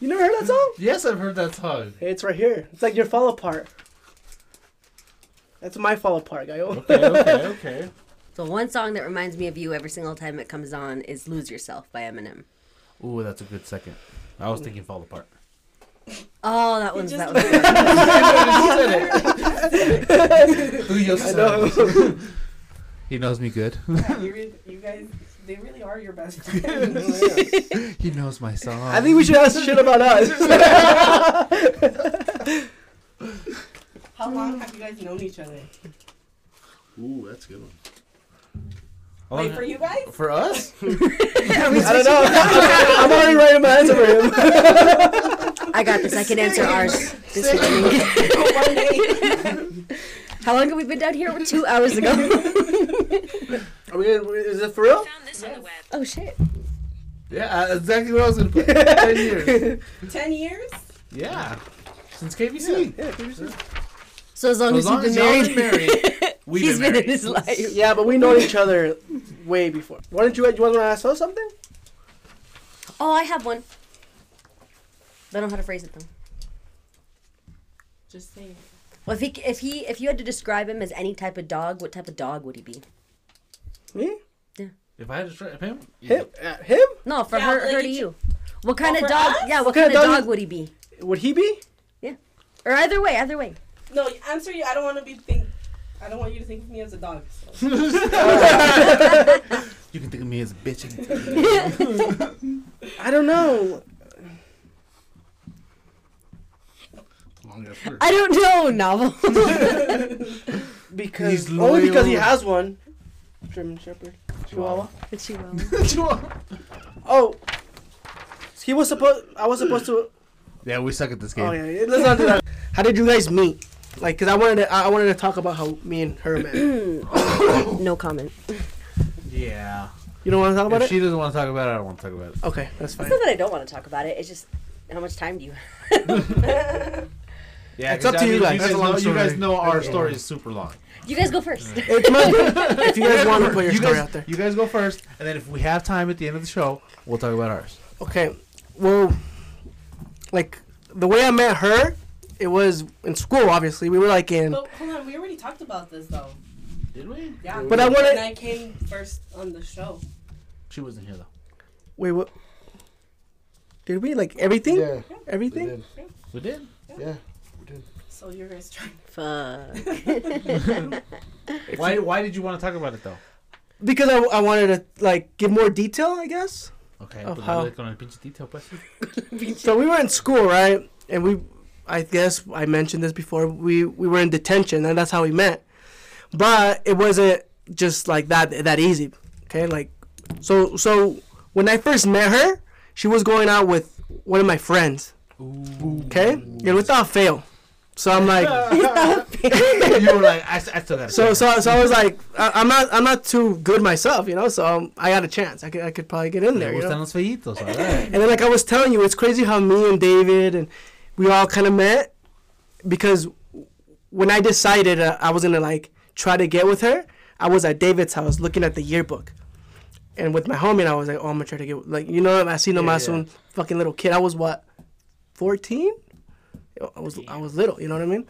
You never heard that song? Yes, I've heard that song. Hey, it's right here. It's like your fall apart. That's my fall apart, guy. Okay, okay, okay. So one song that reminds me of you every single time it comes on is "Lose Yourself" by Eminem. Ooh, that's a good second. I was thinking "Fall Apart." Oh, that one's just- that was. I know. He knows me good. Yeah, you, re- you guys, they really are your best friends. he knows my song. I think we should ask shit about us. How long have you guys known each other? Ooh, that's a good one. Oh, Wait, for you guys? for us? I don't know. I'm already writing my answer for him. I got this. I can answer ours this morning. One. How long have we been down here? Two hours ago. Are we gonna, is it for real? Found this on the web. oh shit. Yeah, uh, exactly what I was gonna put. Ten years. Ten years? Yeah. Since KBC. Yeah, KBC. So as long So as as long you've as been married, married, we've he's been been in his life. Yeah, but we know each other way before. Why don't you? You want to ask us something? Oh, I have one. I don't know how to phrase it though. Just say it. Well, if he if he if you had to describe him as any type of dog, what type of dog would he be? Me? Yeah. If I had to describe him, Him? Uh, him? No, for Yeah, her, like her to each- you. What kind Oh, of dog? us? Yeah, what, What kind, kind of of dog, dog- would he be? Would he be? Yeah. Or either way, either way. No, answer you. I don't want to be think. I don't want you to think of me as a dog. So. you can think of me as a bitch. I don't know. Long ass word. I don't know, novel. Because He's only because he has one. German Shepherd. Chihuahua. Chihuahua. Oh. He was supposed. I was supposed to. yeah, we suck at this game. Oh yeah. yeah, Let's not do that. How did you guys meet? Like, cause I wanted to. I I wanted to talk about how me and her met. no comment. Yeah. You don't want to talk about If it? she doesn't want to talk about it, I don't want to talk about it. Okay, that's It's fine. not that I don't want to talk about it. It's just how much time do you? have? Yeah, It's up to you guys. You guys, know, you guys know our story is super long. You guys go first. It's my, if you guys want to put your you story guys, out there. You guys go first, and then if we have time at the end of the show, we'll talk about ours. Okay, well, like the way I met her, it was in school. Obviously, we were like in. But hold on, we already talked about this though. Did we? Yeah. But I wanna- And I came first on the show. She wasn't here though. Wait, what? Did we like everything? Yeah, Everything. we Everything? did. We did. Yeah. Yeah. we did. So you guys trying. Fuck. Why? Why did you want to talk about it though? Because I, I wanted to like give more detail, I guess. Okay, Of pues how- dale con el pinche detail, pues. So we were in school, right? And we, I guess I mentioned this before. We we were in detention, and that's how we met. But it wasn't just like that that easy. Okay, like so so when I first met her, she was going out with one of my friends. Okay, and without fail. So I'm like, you were like, I, I still got. so so so I was like, I, I'm not I'm not too good myself, you know. So um, I got a chance. I could I could probably get in there. You know? gustan los feitos, alright. And then, like I was telling you, it's crazy how me and David and we all kind of met because when I decided uh, I was gonna like try to get with her, I was at David's house looking at the yearbook, and with my homie, and I was like, oh, I'm gonna try to get like you know, I see no Yeah, yeah. fucking little kid. I was what, fourteen? I was I was little. You know what I mean?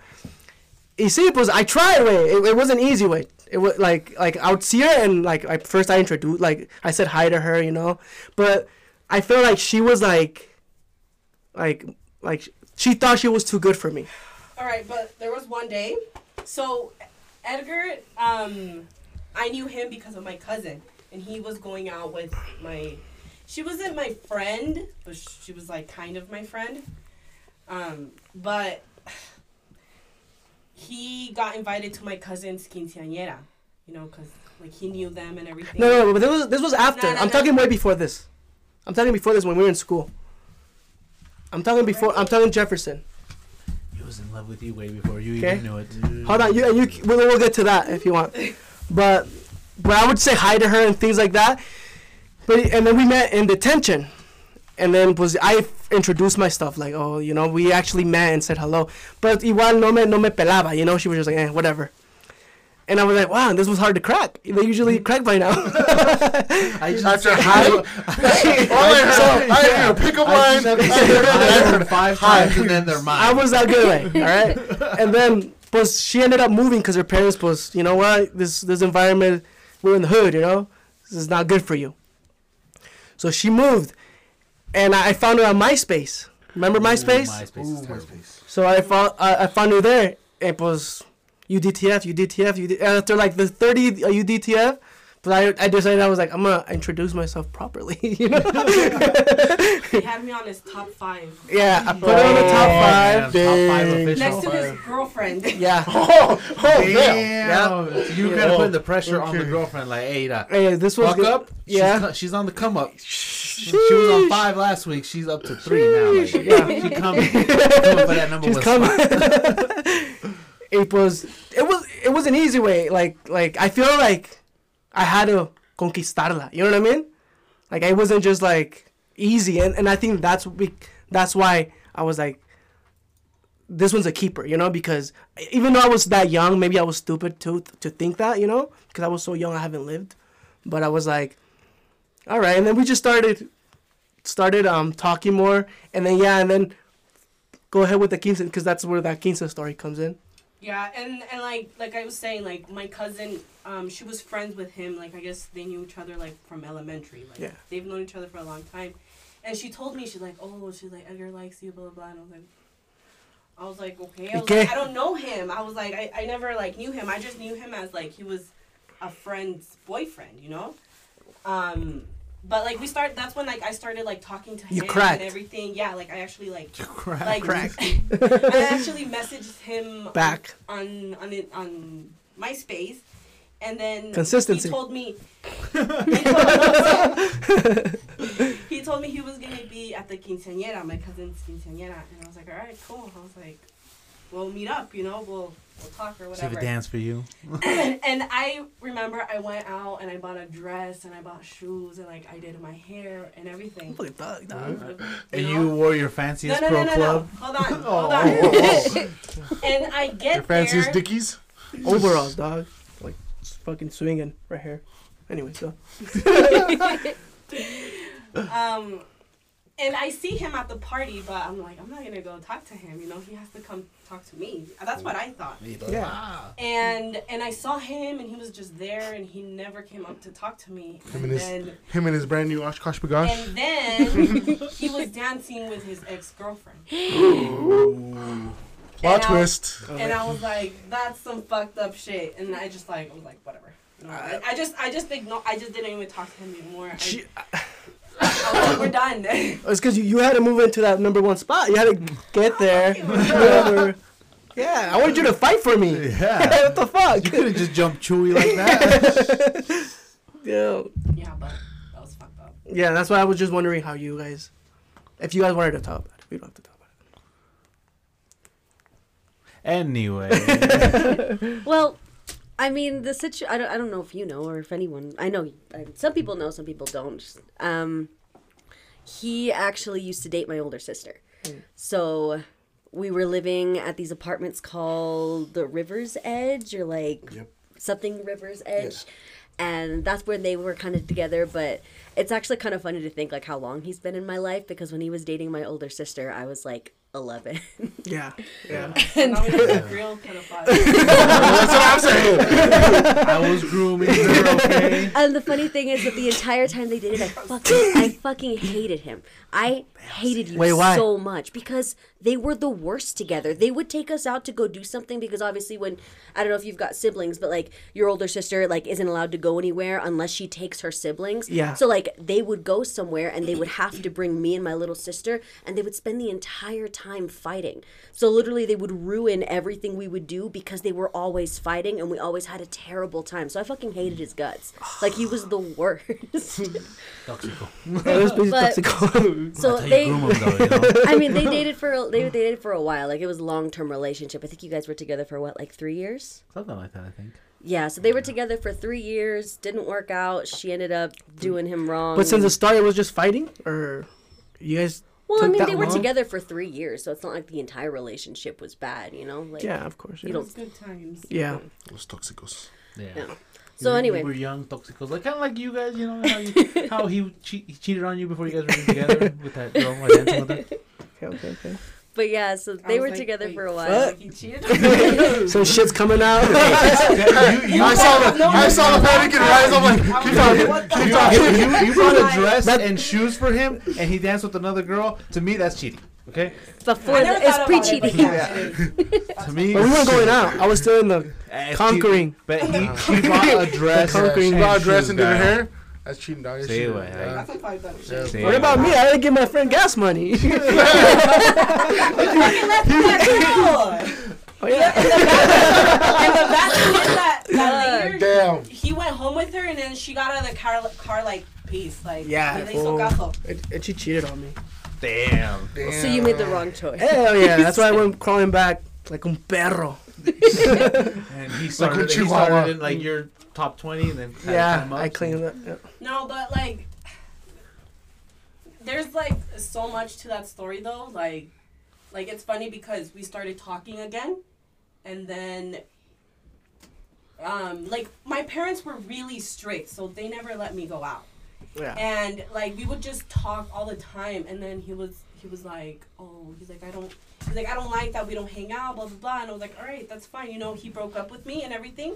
You see, it was I tried way. It, it wasn't easy way. It was like like I would see her and like I first I introduced like I said hi to her, you know, but I felt like she was like, like like she thought she was too good for me. All right, but there was one day. So Edgar, um, I knew him because of my cousin, and he was going out with my. She wasn't my friend, but she was like kind of my friend. Um, but he got invited to my cousin's quinceañera, you know, cause like he knew them and everything. No, no, no, but this was this was after. No, no, I'm talking way before this. I'm talking before this when we were in school. I'm talking before. I'm talking Jefferson. He was in love with you way before you Okay. even knew it. Hold on, you and you. We'll, we'll get to that if you want. But but I would say hi to her and things like that. But and then we met in detention, and then was I introduced my stuff like oh you know we actually met and said hello. But igual no me no me pelaba you know she was just like eh whatever. And I was like, wow, this was hard to crack. They usually mm. crack by now. I just After high, all I heard, I heard a pickup I line. just I said heard- I heard five Hi. times and then they're mine. I was that good way, all right. And then, plus, she ended up moving because her parents, was, you know what, this this environment, we're in the hood, you know, this is not good for you. So she moved, and I I found her on MySpace. Remember MySpace? MySpace is terrible. So I found I, I found her there. It was UDTF, UDTF, UD, after like the 30 uh, UDTF. But I, I decided I was like I'm gonna introduce myself properly, you know. He had me on his top five. yeah, I put her on the top five. man, top five official. Next to his girlfriend. Yeah. Oh, oh, Damn. damn. You Yeah. gotta put the pressure on the girlfriend. Like, hey, da, Hey, this was fuck good. up. Yeah. She's, she's on the come up. She was on five last week. She's up to three now. Like, Yeah. she coming. coming for that number She's one coming. It was it was it was an easy way. Like like I feel like I had to conquistarla. You know what I mean? Like it wasn't just like easy, and, and I think that's we that's why I was like this one's a keeper, you know, because even though I was that young, maybe I was stupid to to think that, you know, because I was so young, I haven't lived, but I was like, all right, and then we just started started um talking more, and then yeah, and then go ahead with the quince because that's where that quince story comes in. Yeah, and and like like I was saying, like my cousin, um, she was friends with him. Like I guess they knew each other like from elementary. Like Yeah. they've known each other for a long time. And she told me she's like, oh, she's like Edgar likes you, blah blah blah. And I was like, I was like, okay. I was Okay. like, I don't know him. I was like, I, I never like knew him. I just knew him as like he was a friend's boyfriend, you know. Um, but like we start. That's when like I started like talking to You him cracked. and everything. Yeah, like I actually like Crap. like Crack. I actually messaged him Back. on on it on MySpace, and then Consistency. He told me. He told, he told me he was gonna be at the quinceañera, my cousin's quinceañera, and I was like, all right, cool. I was like, we'll meet up, you know, we'll we'll talk or Save whatever. a dance for you. and I remember I went out and I bought a dress and I bought shoes and like I did my hair and everything. Fucking thug, dog. And you wore your No, fanciest no, pro no, no, club. no. Hold on, hold on. oh, and I get Your fanciest there. dickies? Overalls, dog. Like just fucking swinging right here. Anyway, so um, and I see him at the party, but I'm like, I'm not gonna go talk to him. You know, he has to come talk to me. That's what I thought. yeah. Ah. And and I saw him, and he was just there, and he never came up to talk to me. Him And and his- then Him and his brand new OshKosh B'gosh. and then he was dancing with his ex girlfriend. Plot and I- twist. And I was like, that's some fucked up shit. And I just like, I was like, whatever. You know, I, I just, I just ignored. I just didn't even talk to him anymore. She, I was we're done. Oh, it's because you, you had to move into that number one spot. You had to get there. whatever. Yeah, I wanted you to fight for me. Yeah. what the fuck? You could have just jumped Chewy like that. Yeah. yeah, but that was fucked up. yeah, that's why I was just wondering how you guys, if you guys wanted to talk about it. We don't have to talk about it. anyway. Well, I mean, the situ. I don't. I don't know if you know or if anyone. I know. I, some people know. Some people don't. Um, he actually used to date my older sister. So we were living at these apartments called the River's Edge or like Yep. something River's Edge. And that's where they were kind of together, but it's actually kind of funny to think like how long he's been in my life because when he was dating my older sister, I was like 11. Yeah, yeah. And I was like, real pedophile. That's what I'm saying. I was grooming her, okay? And the funny thing is that the entire time they dated, I fucking, I fucking hated him. I hated you Wait, why? so much because they were the worst together. They would take us out to go do something because obviously when I don't know if you've got siblings, but like your older sister like isn't allowed to go anywhere unless she takes her siblings. Yeah. So like they would go somewhere and they would have to bring me and my little sister and they would spend the entire time fighting. So literally they would ruin everything we would do because they were always fighting and we always had a terrible time. So I fucking hated his guts. Like he was the worst. Toxico. Was pretty But- toxic. so That's how you they groom 'em, though, you know? I mean they dated for a- they dated for a while. Like it was a long-term relationship. I think you guys were together for what like 3 years? Something like that, I think. Yeah, so they were together for 3 years, didn't work out. She ended up doing him wrong. But since the start, it was just fighting, or you guys. Well, I mean, that they were together for three years, so it's not like the entire relationship was bad, you know. Like, Yeah, of course. You Yeah. don't- It's good times. yeah. Los tóxicos. Yeah. Yeah. So We- anyway. we were young toxicos, like kind of like you guys, you know how, you, how he, che- he cheated on you before you guys were together with that girl, or dancing with her. Okay, okay, okay. But yeah, so they were like, together wait, for a while. what? He cheated. Some shit's coming out. you, you, I saw the I saw the panic in her eyes. I'm like, keep talking. like, what the Keep talking. you, you brought a dress That- and shoes for him, and he danced with another girl. To me, that's cheating. Okay. Before the, it's thought about it, pre-cheating. yeah. To me, But we weren't going out. I was still in the Eh, conquering. cheating. But he, he bought a dress. Conquering and Brought a dress and did her hair. That's cheating, dog. Uh, that's Say cheating. what, Yeah. That's some fucked up shit. Say What about me? I didn't give my friend gas money. oh yeah. and the bad thing is that, that later, Damn. he went home with her, and then she got out of the car, car like peace, like Yeah, le hizo And, and she cheated on me. Damn. Damn. So you made the wrong choice. Hell yeah. That's why I went crawling back like un perro. And he started, he Chihuahua. started in like your top twenty, and then kinda Yeah, up. I cleaned that. Yeah. No, but like, there's like so much to that story though. Like, like it's funny because we started talking again, and then um like my parents were really strict, so they never let me go out. Yeah. And like we would just talk all the time, and then he was he was like, oh, he's like I don't. He's like, I don't like that we don't hang out, blah blah blah. And I was like, all right, that's fine. You know, he broke up with me and everything,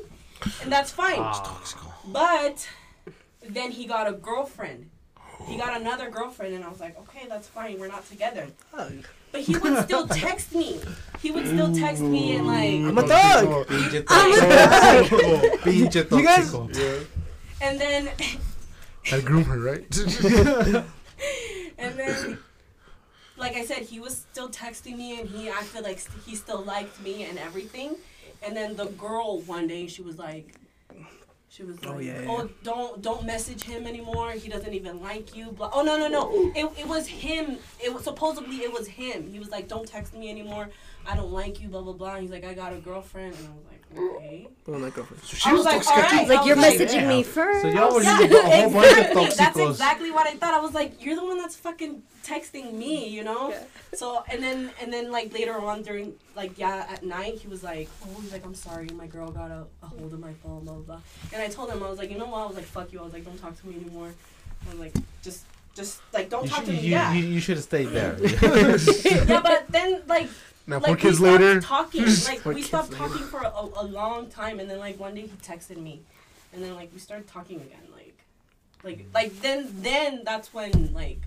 and that's fine. Ah. But then he got a girlfriend. He got another girlfriend, and I was like, okay, that's fine. We're not together. But he would still text me. He would still text me and like, I'm a thug. I'm tóxico. Pinche You guys- tóxico. and then I groom her, right? and then like I said, he was still texting me and he acted like st- he still liked me and everything. And then the girl one day she was like she was oh, like, Oh, oh, yeah, yeah. don't don't message him anymore. He doesn't even like you. Blah. Oh no no no. It, it was him. It was supposedly it was him. He was like, don't text me anymore. I don't like you. Blah blah blah. And he's like, I got a girlfriend. And I was like, okay. Oh, my girlfriend. I was like, all right. Like you're like, messaging me first. So y'all were yeah, using a whole bunch of exactly. That's exactly what I thought. I was like, you're the one that's fucking texting me, you know. Yeah. So and then and then like later on during like yeah at night he was like, oh he's like I'm sorry my girl got a, a hold of my phone blah blah blah. And I told him I was like you know what I was like fuck you I was like don't talk to me anymore. I was like just just like don't You, talk should, to me you, yeah. you, you should have stayed there. yeah, but then like now, like four we kids stopped later. talking like Four we stopped later. talking for a, a long time and then like one day he texted me and then like we started talking again like like like then then that's when like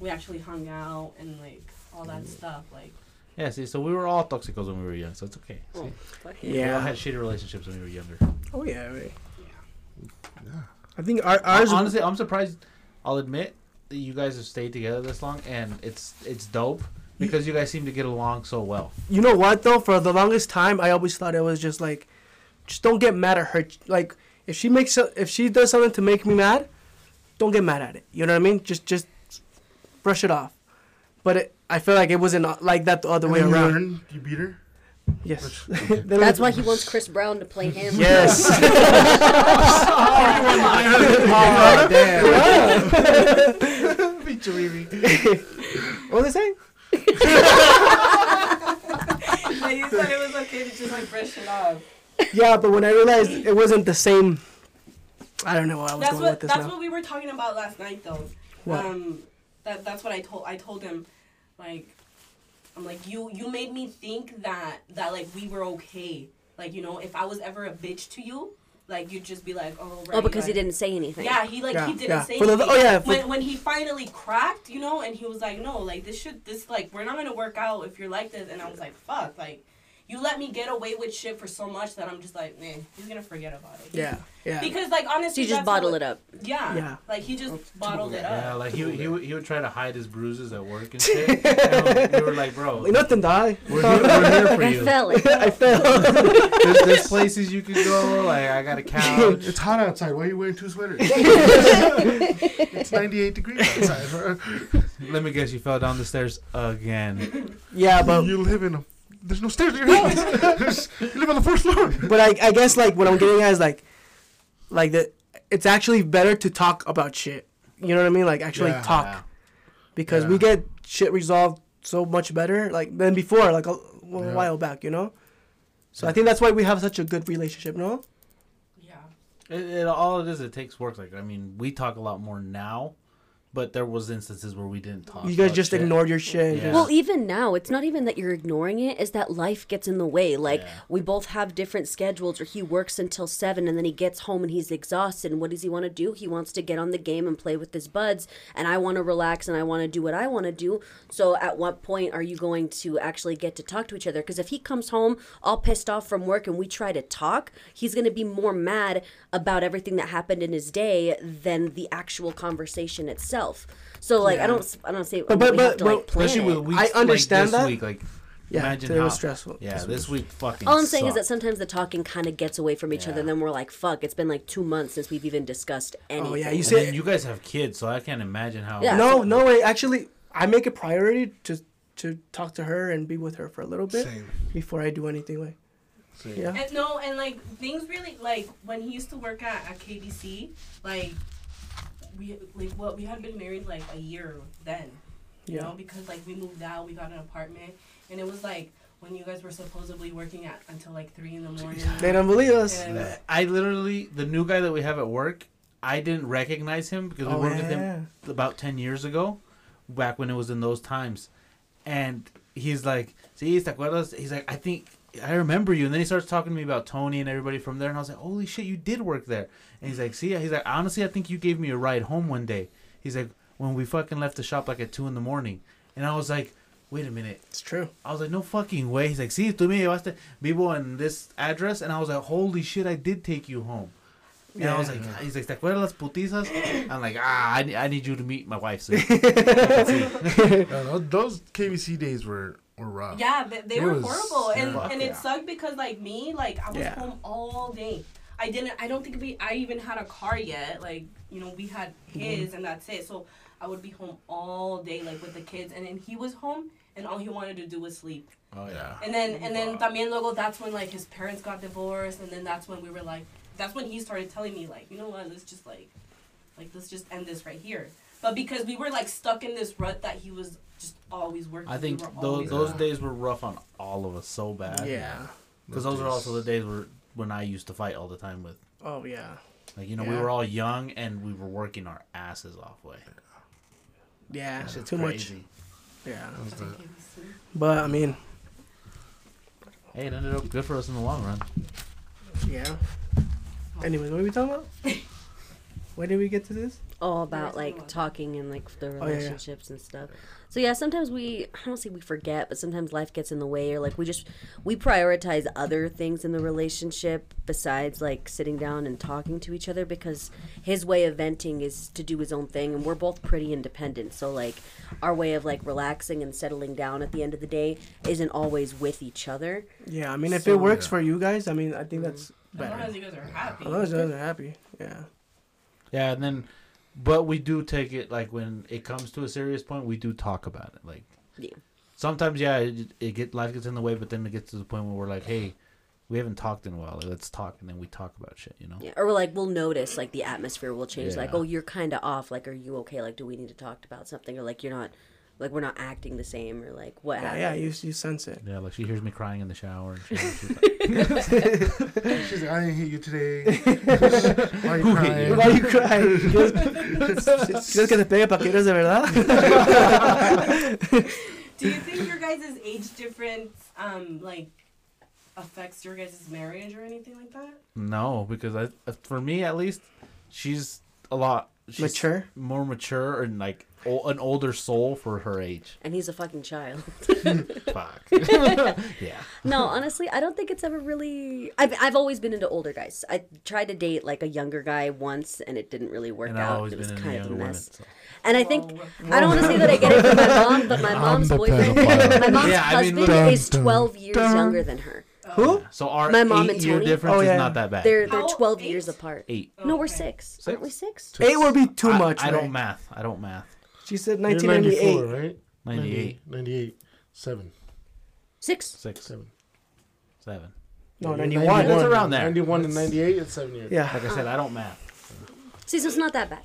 we actually hung out and like all that mm. stuff like yeah, see, so we were all toxicos when we were young, so it's okay. Oh, see? Oh, fuck it. We all had shitty relationships when we were younger. Oh yeah. Right. Yeah. I think our, ours. Honestly, I'm surprised. I'll admit that you guys have stayed together this long, and it's it's dope because you guys seem to get along so well. You know what though? For the longest time, I always thought it was just like, just don't get mad at her. Like if she makes so- if she does something to make me mad, don't get mad at it. You know what I mean? Just just brush it off. But it, I feel like it wasn't uh, like that the other And way you around. learn, you beat her. Yes. That's why he wants Chris Brown to play him. Yes. oh what was they saying? Like you said it was okay to just like brush it off Yeah, but when I realized it wasn't the same, I don't know where I was that's going what with this that's now. what we were talking about last night though What? um that that's what I told I told him like I'm like you you made me think that that like we were okay like you know if I was ever a bitch to you like you'd just be like oh right Oh, because he didn't say anything. yeah he like Yeah, he didn't yeah. say For the- oh, anything. oh, yeah, for- when when he finally cracked you know and he was like no like this should this like we're not gonna work out if you're like this and I was like fuck like you let me get away with shit for so much that I'm just like man he's gonna forget about it Yeah, yeah. because like So honestly you just that's bottle what- it up. yeah. Yeah. Like he just bottled it up. Yeah, like he, would- he would, he would try to hide his bruises at work and shit. and we were like, bro, Like, nothing, die. we're here, we're here for I fell. I fell. There's, there's places you can go. Like I got a couch. It's hot outside. Why are you wearing two sweaters? it's 98 degrees outside. bro. Let me guess, you fell down the stairs again. yeah, but you live in a. There's no stairs in your house. you live on the first floor. but I, I guess like what I'm getting at is like, like that it's actually better to talk about shit. You know what I mean? Like actually Yeah. talk Yeah. because Yeah. we get shit resolved so much better like than before, like a, a Yeah. while back. You know. So I think that's why we have such a good relationship. No. Yeah. It, it, all it is, it takes work. Like I mean, we talk a lot more now, but there was instances where we didn't talk. You guys just shit. ignored your shit. Yeah. Well, even now, it's not even that you're ignoring it, is that life gets in the way. Like, Yeah. we both have different schedules, or he works until seven and then he gets home and he's exhausted. And what does he want to do? He wants to get on the game and play with his buds. And I want to relax and I want to do what I want to do. So, at what point are you going to actually get to talk to each other? Because if he comes home all pissed off from work and we try to talk, he's going to be more mad about everything that happened in his day than the actual conversation itself. So, like, I don't, I don't say But- we but- have to but- like plan Especially it. with weeks I understand like this that. week. Like yeah, imagine today how was stressful. Yeah, This this week fucking. All I'm saying is that sometimes the talking kind of gets away from each other, and then we're like, "Fuck!" It's been like two months since we've even discussed anything. Oh, yeah, you And see- you guys have kids, so I can't imagine how. Yeah. No, no way. Actually, I make a priority to to talk to her and be with her for a little bit Same. before I do anything. Like, Same. yeah. And no, and like things really like when he used to work at, at KBC, like we like what we had been married like a year then. You Yeah. know, because like we moved out, we got an apartment, and it was like when you guys were supposedly working at until like three in the morning. They don't believe us. And uh, I literally the new guy that we have at work. I didn't recognize him because we Oh, worked with him about ten years ago, back when it was in those times, and he's like, "See, te acuerdas?" He's like, "I think I remember you," and then he starts talking to me about Tony and everybody from there, and I was like, "Holy shit, you did work there!" And he's like, "See," he's like, "Honestly, I think you gave me a ride home one day." He's like, "When we fucking left the shop like at two in the morning," and I was like, "Wait a minute." It's true. I was like, no fucking way. He's like, see, tú me llevaste vivo in this address. And I was like, holy shit, I did take you home. And I was like, he's like, ¿te acuerdas las putizas? I'm like, ah, I, ne- I need you to meet my wife soon. Yeah, those, those KBC days were were rough. Yeah, they, they were was- horrible, and Fuck and yeah. it sucked because like me, like I was Yeah. home all day. I didn't. I don't think we. I even had a car yet. Like you know, we had mm-hmm. his, and that's it. So I would be home all day, like with the kids, and then he was home, and all he wanted to do was sleep. Oh, Yeah. And then and then también luego that's when like his parents got divorced, and then that's when we were like, that's when he started telling me like, you know what, let's just like, like let's just end this right here. But because we were like stuck in this rut that he was just always working. I think we those, those Yeah. days were rough on all of us so bad. Yeah. Because those are also the days where when I used to fight all the time with. Oh yeah. Like, you know, we were all young and we were working our asses off way. Yeah. That shit's Too much. Yeah. That was the- But I mean, Hey, it ended up good for us in the long run. yeah. Anyways, what are we talking about? Why did we get to this? All about like talking and like the oh, yeah, yeah. relationships and stuff. So yeah, sometimes we I don't say we forget, but sometimes life gets in the way or like we just we prioritize other things in the relationship besides like sitting down and talking to each other because his way of venting is to do his own thing and we're both pretty independent. So like our way of like relaxing and settling down at the end of the day isn't always with each other. Yeah. I mean, if So- it works Yeah. for you guys, I mean, I think mm-hmm. that's As long better. as you guys are happy. As long as you guys are happy. Yeah. Yeah, and then, but we do take it like when it comes to a serious point, we do talk about it. Like, Yeah. sometimes, yeah, it, it get life gets in the way, but then it gets to the point where we're like, hey, we haven't talked in a while. Like, let's talk, and then we talk about shit. You know? Yeah. Or like we'll notice like the atmosphere will change. Like, oh, you're kind of off. Like, are you okay? Like, do we need to talk about something? Or like you're not, like we're not acting the same. Or like what? Yeah. happened? Yeah. You you sense it. Yeah, like she hears me crying in the shower. And shit. She's like, She's like, I didn't hit you today. Why are you crying? Why are you crying? ¿Quieres quieres que te pegue pa' de verdad? Do you think your guys' age difference, um, like, affects your guys' marriage or anything like that? no, because I, for me at least, she's a lot she's Mature. more mature, and like o- an older soul for her age. And he's a fucking child. Fuck. yeah. no, honestly, I don't think it's ever really. I've I've always been into older guys. I tried to date like a younger guy once, and it didn't really work And I've out. always It was been in kind of a younger women. mess. So. And I think I don't want to say that I get it from my mom, but my mom's the boyfriend, pedophile. my mom's Yeah, I mean, husband look- is Dun, twelve years dun. younger than her. Oh. Who? So our My mom and eight year Tony? difference Oh, yeah. is not that bad. They're they're How- twelve eight? years apart. eight. No, we're six. Six? Aren't we six? Eight would be too I- much. I, Ray. don't math. I don't math. She said You're 1998. 94, right? 98, 98. 7. Six. six, 7. seven. No, You're 91. That's around there. 91 and 98, it's 7 years. Yeah. Like I said, I don't math. See, so it's not that bad.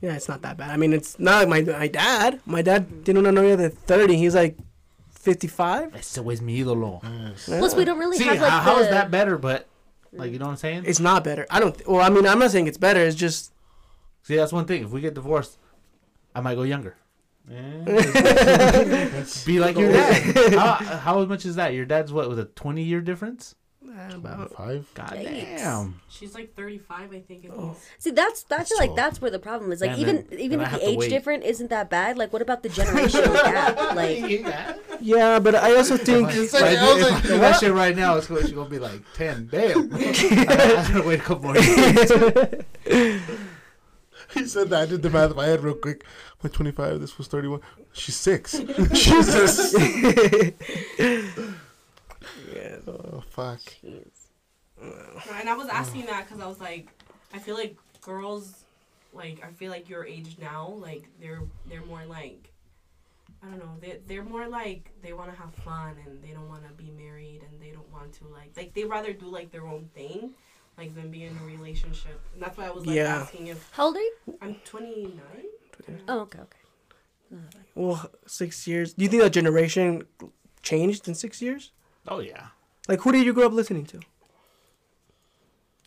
Yeah, it's not that bad. I mean, it's not like my my dad. My dad tiene una novia de 30. He's like 55. Ese es mi ídolo. Yes. Plus, we don't really See, have like how, how is that better? But like, you know what I'm saying? It's not better. I don't. Th- well, I mean, I'm not saying it's better. It's just See, that's one thing. If we get divorced, I might go younger. Eh. Be like your dad. how, how much is that? Your dad's what with a 20 year difference? uh, about. 5. God Yikes. damn. She's like 35, I think. It Oh. is. See, that's I That's feel like that's where the problem is. Like And even then- even then I if have the to age wait. different isn't that bad. Like what about the generational gap? Like Yeah, but I also think. It's like, I I was do- if like, do that shit right now, it's going to be like 10. Damn. I gotta wait a couple more years. he said that. I did the math in my head real quick. My 25, this was 31. She's 6. Jesus. yeah. Oh, fuck. jeez. And I was asking that because I was like, I feel like girls, like I feel like your age now, like they're they're more like, I don't know, they they're more like they want to have fun and they don't want to be married and they don't want to like like they rather do like their own thing, like them be in a relationship. And that's why I was like Yeah. asking if How old are you? I'm 29. Oh, okay, okay. Well, six years. Do you think that generation changed in six years? Oh yeah. Like, who did you grow up listening to?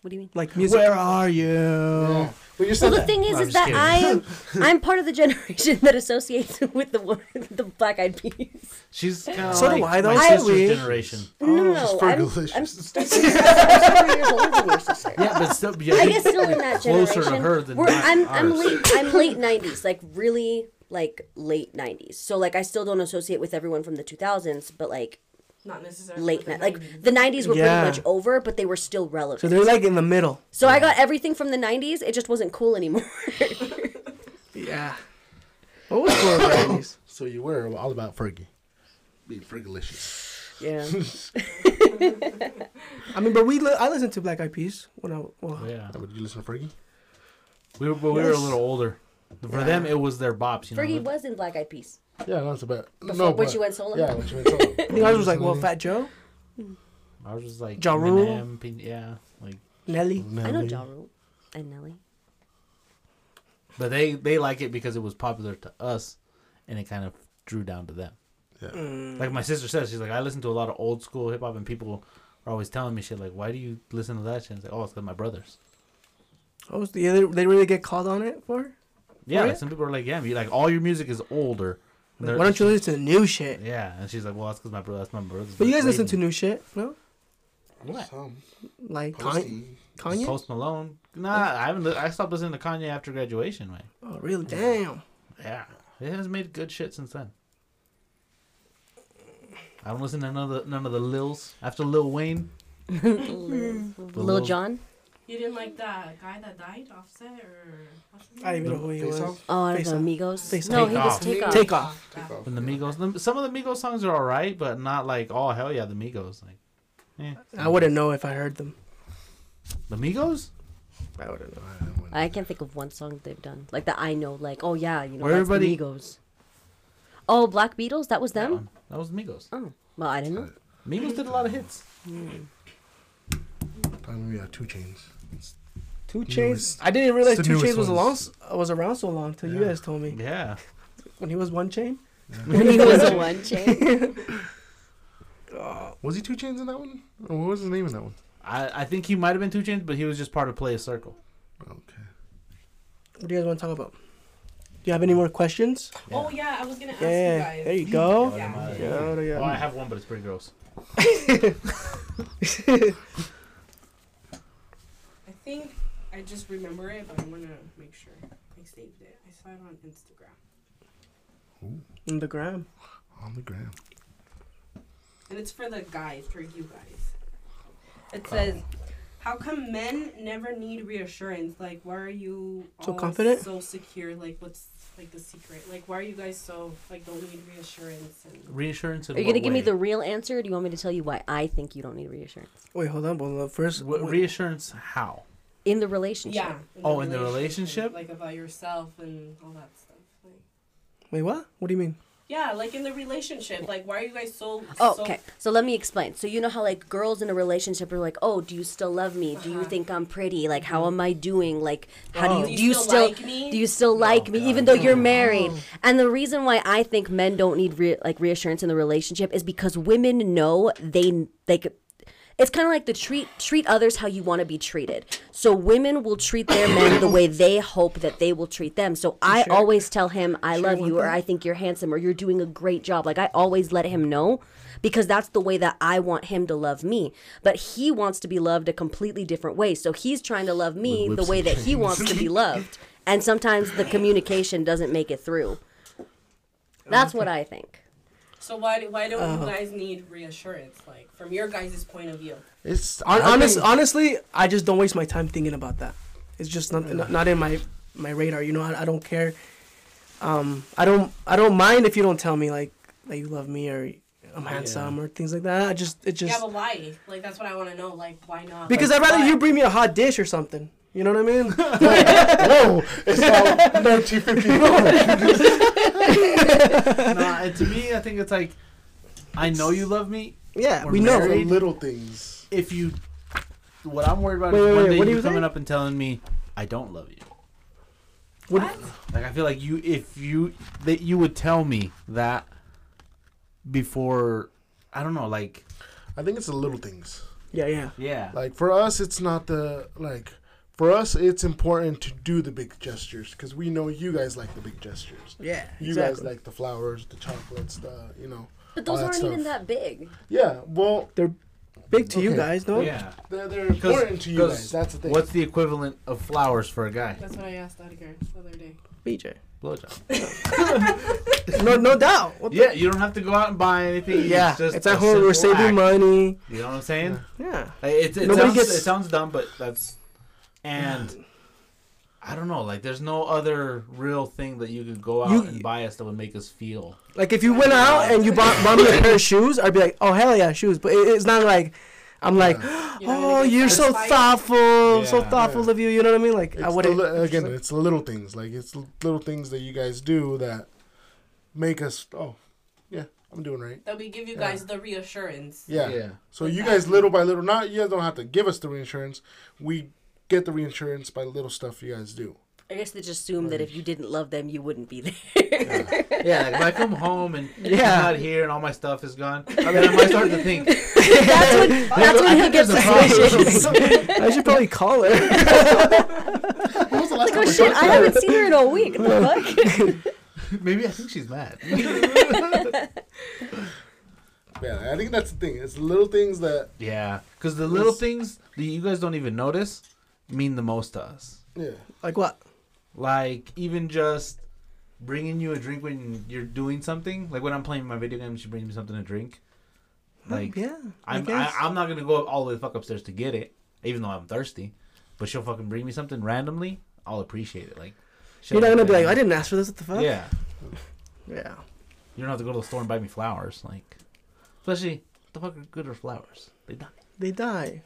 What do you mean? Like music. Where are you? Yeah. Well, Well, the thing is, I'm is that I am, I'm part of the generation that associates with the one- the Black Eyed Peas. She's kind of So do I, though. my I- sister's generation. No, no, She's no. I'm, I'm still seven years older than your sister. Yeah, but still, yeah, I guess still in that closer generation. to her than We're, I'm, I'm late. I'm late '90s, like really like late '90s. So like I still don't associate with everyone from the 2000s, but like Not necessarily. late with ni- like the 90s were Yeah. pretty much over, but they were still relevant. So they're like in the middle. So I got everything from the 90s. It just wasn't cool anymore. Yeah. What was cool about the 90s? So you were all about Fergie. Being Fergalicious. yeah. I mean, but we li- I listened to Black Eyed Peas when I well, Yeah, Would you listen to Fergie? we were, but we were a Yes. little older. For them, it was their bops. You know, Fergie was in Black Eyed Peas. Yeah, that's it's about. Before, no, when but- she went solo. Yeah, when she went solo. I think ours was like, well, Fat Joe, I was just like Ja Rule. Eminem, P- yeah, like. Nelly. I know Ja Rule and Nelly. But they they like it because it was popular to us, and it kind of drew down to them. Yeah. Mm. Like my sister says, she's like, I listen to a lot of old school hip hop, and people are always telling me shit like, why do you listen to that shit? It's like, oh, it's because my brothers. Oh, so yeah, they, they really get called on it for? Yeah, like yeah? some people are like, yeah, you like all your music is older. And they're- Why don't you listen to new shit? Yeah, and she's like, well, that's because my brother, that's my brother. But you guys listen to new shit, no? what? Some. Like Kanye? Posty. Kanye? Post Malone. Nah, I haven't. li- I stopped listening to Kanye after graduation, man. Oh, really? Damn. Yeah, it has made good shit since then. I don't listen to none of the none of the Lils after Lil Wayne. Lil Lil- Jon. You didn't like that guy that died, Offset, or what's his I don't even know who he Face was. Off? Oh, I Face don't. Off. Migos. Face no, Off. he Take was Off. take off. Take off. Take off. And the Migos, the, some of the Migos songs are alright, but not like oh hell yeah, the Migos like. Eh. I wouldn't know if I heard them. The Migos? I wouldn't know. I can't think of one song they've done like that. I know, like oh yeah, you know Where that's everybody- the Migos. Oh, Black Beatles. That was That them. one. That was the Migos. Oh, well, I didn't know. Migos did a lot of hits. Probably yeah, 2 Chainz. Two Newest- Chains. I didn't realize 2 Chainz was along, ones. was around so long till you guys told me Yeah. when he was one chain. When he was a one chain. Uh, was he 2 Chainz in that one? Or what was his name in that one? I, I think he might have been 2 Chainz, but he was just part of Playaz Circle. Okay. What do you guys want to talk about? Do you have any more questions? Oh yeah, I was gonna ask Yeah, you guys. there you go. Yeah. Yeah, yeah. Oh, I have one, but it's pretty gross. I think I just remember it, but I'm gonna make sure I saved it. I saw it on Instagram, In the gram. On the gram. and it's for the guys, for you guys. It says, "How come men never need reassurance? Like, why are you So confident? so secure? Like, what's like the secret? Like, why are you guys so like don't need reassurance?" And Reassurance. In Are you what gonna give me the real answer? Or do you want me to tell you why I think you don't need reassurance Wait, hold on. Well, first. What, reassurance? How? In the relationship? yeah. Oh, in the relationship? like about yourself and all that stuff. Like, wait, what? What do you mean? yeah, like in the relationship. Like, why are you guys so? Oh, so okay. So let me explain. So you know how like girls in a relationship are like, "Oh, do you still love me? Do you Uh-huh. think I'm pretty? Like, how am I doing? Like, how Oh. do you do you still still like me? do you still like me even though you're married?" And the reason why I think men don't need re- like reassurance in the relationship is because women know they like it's kind of like the treat treat others how you want to be treated. So women will treat their men the way they hope that they will treat them. So I share- always tell him I share love you or? I think you're handsome or you're doing a great job. Like I always let him know because that's the way that I want him to love me. But he wants to be loved a completely different way. So he's trying to love me the way that he wants to be loved. And sometimes the communication doesn't make it through. That's what I think. So why do- why don't Uh-huh. you guys need reassurance? Like from your guys' point of view. It's Hon- I honest, think- honestly, I just don't waste my time thinking about that. It's just not not, not in my my radar. You know, I, I don't care. Um, I don't I don't mind if you don't tell me like that you love me or I'm handsome or things like that. I just it just yeah, but why? Like that's what I want to know. Like why not? because like, I'd rather why? you bring me a hot dish or something. You know what I mean? Whoa! It's all 1954. nah, and to me, I think it's like, I know you love me. yeah, We're we know. The married. little things. If you, what I'm worried about Wait, is wait, one wait, day what do you you coming say? up and telling me I don't love you. What- Like I feel like you, if you, that you would tell me that before I don't know, like I think it's the little things. Yeah, yeah. yeah, Like for us, it's not the like. For us, it's important to do the big gestures because we know you guys like the big gestures. Yeah. You guys like the flowers, the chocolates, the you know. But those aren't even that big. Yeah, well, they're big to you guys, though. yeah. they're, they're important to you 'cause guys. That's the thing. What's the equivalent of flowers for a guy? That's what I asked Edgar the other day. BJ. Blowjob. No, no doubt. What the- Yeah, you don't have to go out and buy anything. yeah. it's, just It's at home. We're saving act. money. You know what I'm saying? Yeah. Like, It, it, Nobody sounds, gets- it sounds dumb, but that's and I don't know. Like, there's no other real thing that you could go out You- and buy us that would make us feel. Like if you went out and you bought, bought me a pair of shoes, I'd be like, oh hell yeah, shoes. But it, it's not like I'm like, oh, You're not oh, gonna get you're so satisfied? thoughtful, so Yeah. thoughtful of you. You know what I mean? Like It's I the wouldn't. li- again, it's the little things. Like it's the little things that you guys do that make us. Oh, yeah, I'm doing right. That we give you Yeah. guys the reassurance. Yeah. Yeah. So you guys, little by little, not you guys don't have to give us the reinsurance. We get the reinsurance by the little stuff you guys do. I guess they just assume that if you didn't love them, you wouldn't be there. Yeah, like if I come home and he's Yeah. not here and all my stuff is gone, I mean, I might start to think. that's when, that's when he gets there's suspicious. I should probably call her. When was the last Like, oh shit, I haven't seen her in a week. What the fuck? Maybe I think she's mad. Yeah, I think that's the thing. It's little things that. yeah, because the little things that you guys don't even notice mean the most to us. Yeah. like what? Like even just bringing you a drink when you're doing something. Like when I'm playing my video game, she brings me something to drink. Oh, like yeah, I I'm I, guess. I'm not gonna go all the way fuck upstairs to get it, even though I'm thirsty. But she'll fucking bring me something randomly. I'll appreciate it. Like You're not gonna be like, I didn't ask for this. What the fuck? Yeah, Yeah. you don't have to go to the store and buy me flowers. Like, especially what the fuck are good are flowers? They die. They die.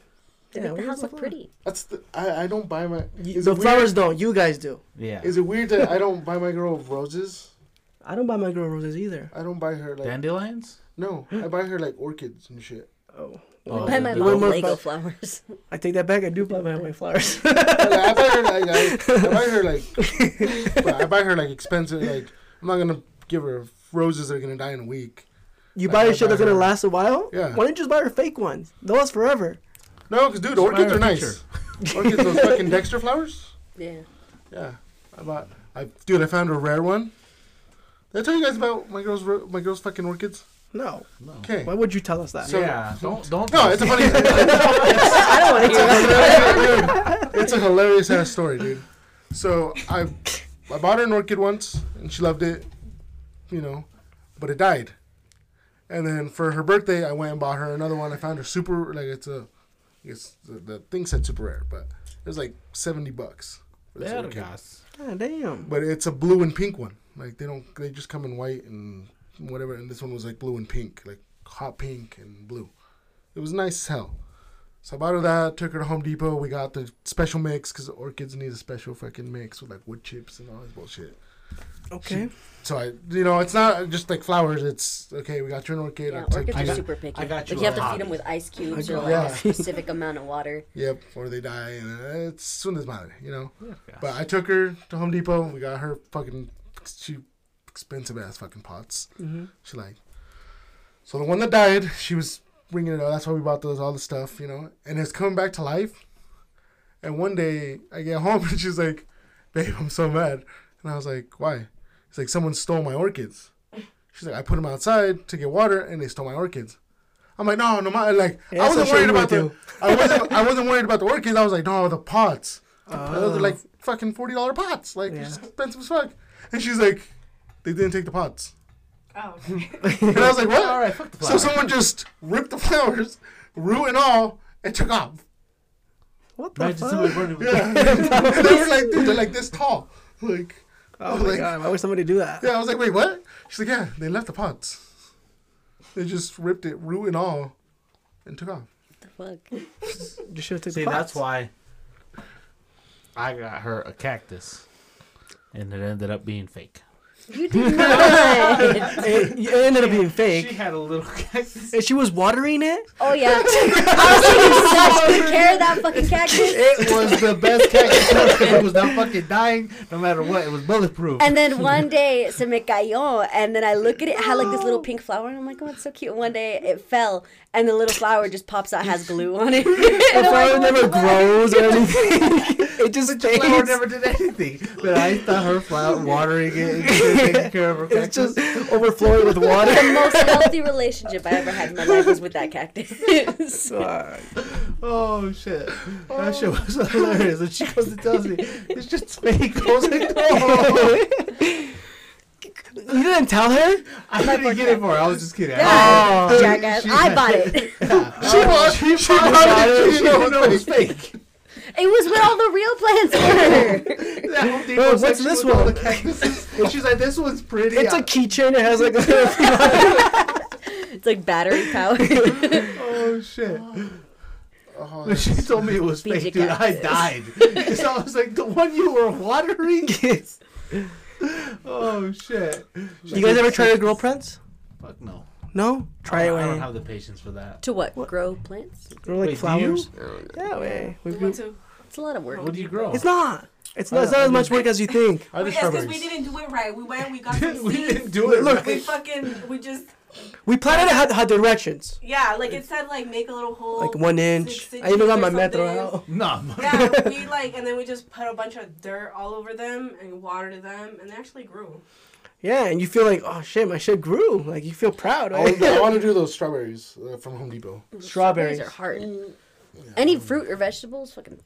They Yeah, make the where's house the look pretty. That's the. I, I don't buy my. You- Is the flowers weird? don't. You guys do. Yeah. Is it weird that I don't buy my girl roses? I don't buy my girl roses either. I don't buy her like. Dandelions? No, I buy her like orchids and shit. Oh. Oh, Buy my You mom want more Lego fla- flowers. I take that back. I do buy my, my flowers. Like, I buy her like I, I buy her like I buy her like expensive like I'm not gonna give her roses that are gonna die in a week. you Like, buy I a shit that's gonna last a while. Yeah. Why don't you just buy her fake ones? They'll last forever. No, because dude, orchids are a nice. orchids, those fucking Dexter flowers. Yeah. Yeah, I bought. I dude, I found a rare one. Did I tell you guys about my girl's my girl's fucking orchids? No. Okay. Why would you tell us that? So- yeah. Don't don't. No, it's a funny. I don't want to hear that. it's a hilarious ass story, dude. So I I bought her an orchid once and she loved it, you know, but it died. And then for her birthday, I went and bought her another one. I found her super like it's a, it's the, the thing said super rare, but it was like seventy bucks. For this orchid. Vergas. God ah, damn. But it's a blue and pink one. Like they don't, they just come in white and whatever. And this one was like blue and pink, like hot pink and blue. It was nice as hell. So I bought her that. Took her to Home Depot. We got the special mix because orchids need a special fucking mix with like wood chips and all this bullshit. Okay. So I, you know, it's not just like flowers. It's okay. We got you an orchid. Yeah, I took orchids I are got- super picky. I got like you you have a to feed them with ice cubes or like Yeah. a specific amount of water. Yep, or they die, and uh, it's soon as matter, you know. Vergas. But I took her to Home Depot. We got her fucking cheap, expensive ass fucking pots. Mm-hmm. She like. So the one that died, she was bringing it up. That's why we bought those all the stuff, you know. And it's coming back to life. And one day I get home and she's like, "Babe, I'm so mad." And I was like, "Why?" It's like someone stole my orchids. She's like, "I put them outside to get water, and they stole my orchids." I'm like, "No, no, my like Yeah, I wasn't worried about the I wasn't I wasn't worried about the orchids. I was like, no, the pots. Uh, Those are like fucking forty dollar pots, like Yeah. expensive as fuck. And she's like, they didn't take the pots. Oh, And I was like, what? All right, fuck the So someone just ripped the flowers, root and all, and took off. what the Imagine fuck? somebody burning Yeah. they were like, dude, they're like this tall. Like, Oh my like- god! Why would somebody do that? yeah, I was like, wait, what? She's like, yeah, they left the pots. They just ripped it, root and all, and took off. The fuck? You should take See, the that's why I got her a cactus, and it ended up being fake. You did not. It, it ended up being fake. She had a little cactus. And she was watering it. Oh yeah. I was taking such good care of that fucking cactus. It was the best cactus ever because it was not fucking dying no matter what. It was bulletproof. And then one day, se me cayó, and then I look at it, it had like this little pink flower, and I'm like, oh, it's so cute. And one day it fell, and the little flower just pops out, has glue on it. The And I'm flower like, never what? grows or anything. it just the flower never did anything. But I thought her flower, watering it, and taking care of her It's cactus. just overflowing with water. The most healthy relationship I ever had in my life was with that cactus. Oh shit! That shit oh. was hilarious. And she goes and tells me it's just fake. I was like, no. You didn't tell her? I didn't get it for her. I was just kidding. Yeah, Oh. jackass. She- I bought it. She bought. She, she bought bought it. it. She didn't know it was fake. It was what all the real plants were. That Home Depot Bro, what's this one? the cactuses. And she's like, this one's pretty. It's a keychain that has like a It's like battery powered. Oh shit! Oh, When she told me it was fake, dude, I died. Because I was like, the one you were watering. Is Oh shit! You guys ever try to grow plants? Fuck no. No? Try I, it I don't way. have the patience for that. to what? Grow plants? Grow like Wait, do flowers? Oh, you? Yeah, way. We We grew- went to. It's a lot of work. What do you grow? It's not. It's not, it's not as much work as you think. I did It's because strawberries. we didn't do it right. We went, we got some we didn't do it. Look, We right. fucking, we just, We planted it had, had directions. yeah, like it said, like make a little hole. Like one inch. six I even got inches my or metro something. out. Nah, Yeah, we like, and then we just put a bunch of dirt all over them and watered them, and they actually grew. Yeah, and you feel like, oh shit, my shit grew. Like you feel proud. I Right? want, I want to do those strawberries uh, from Home Depot. Strawberries. are hard. Any fruit or vegetables, fucking.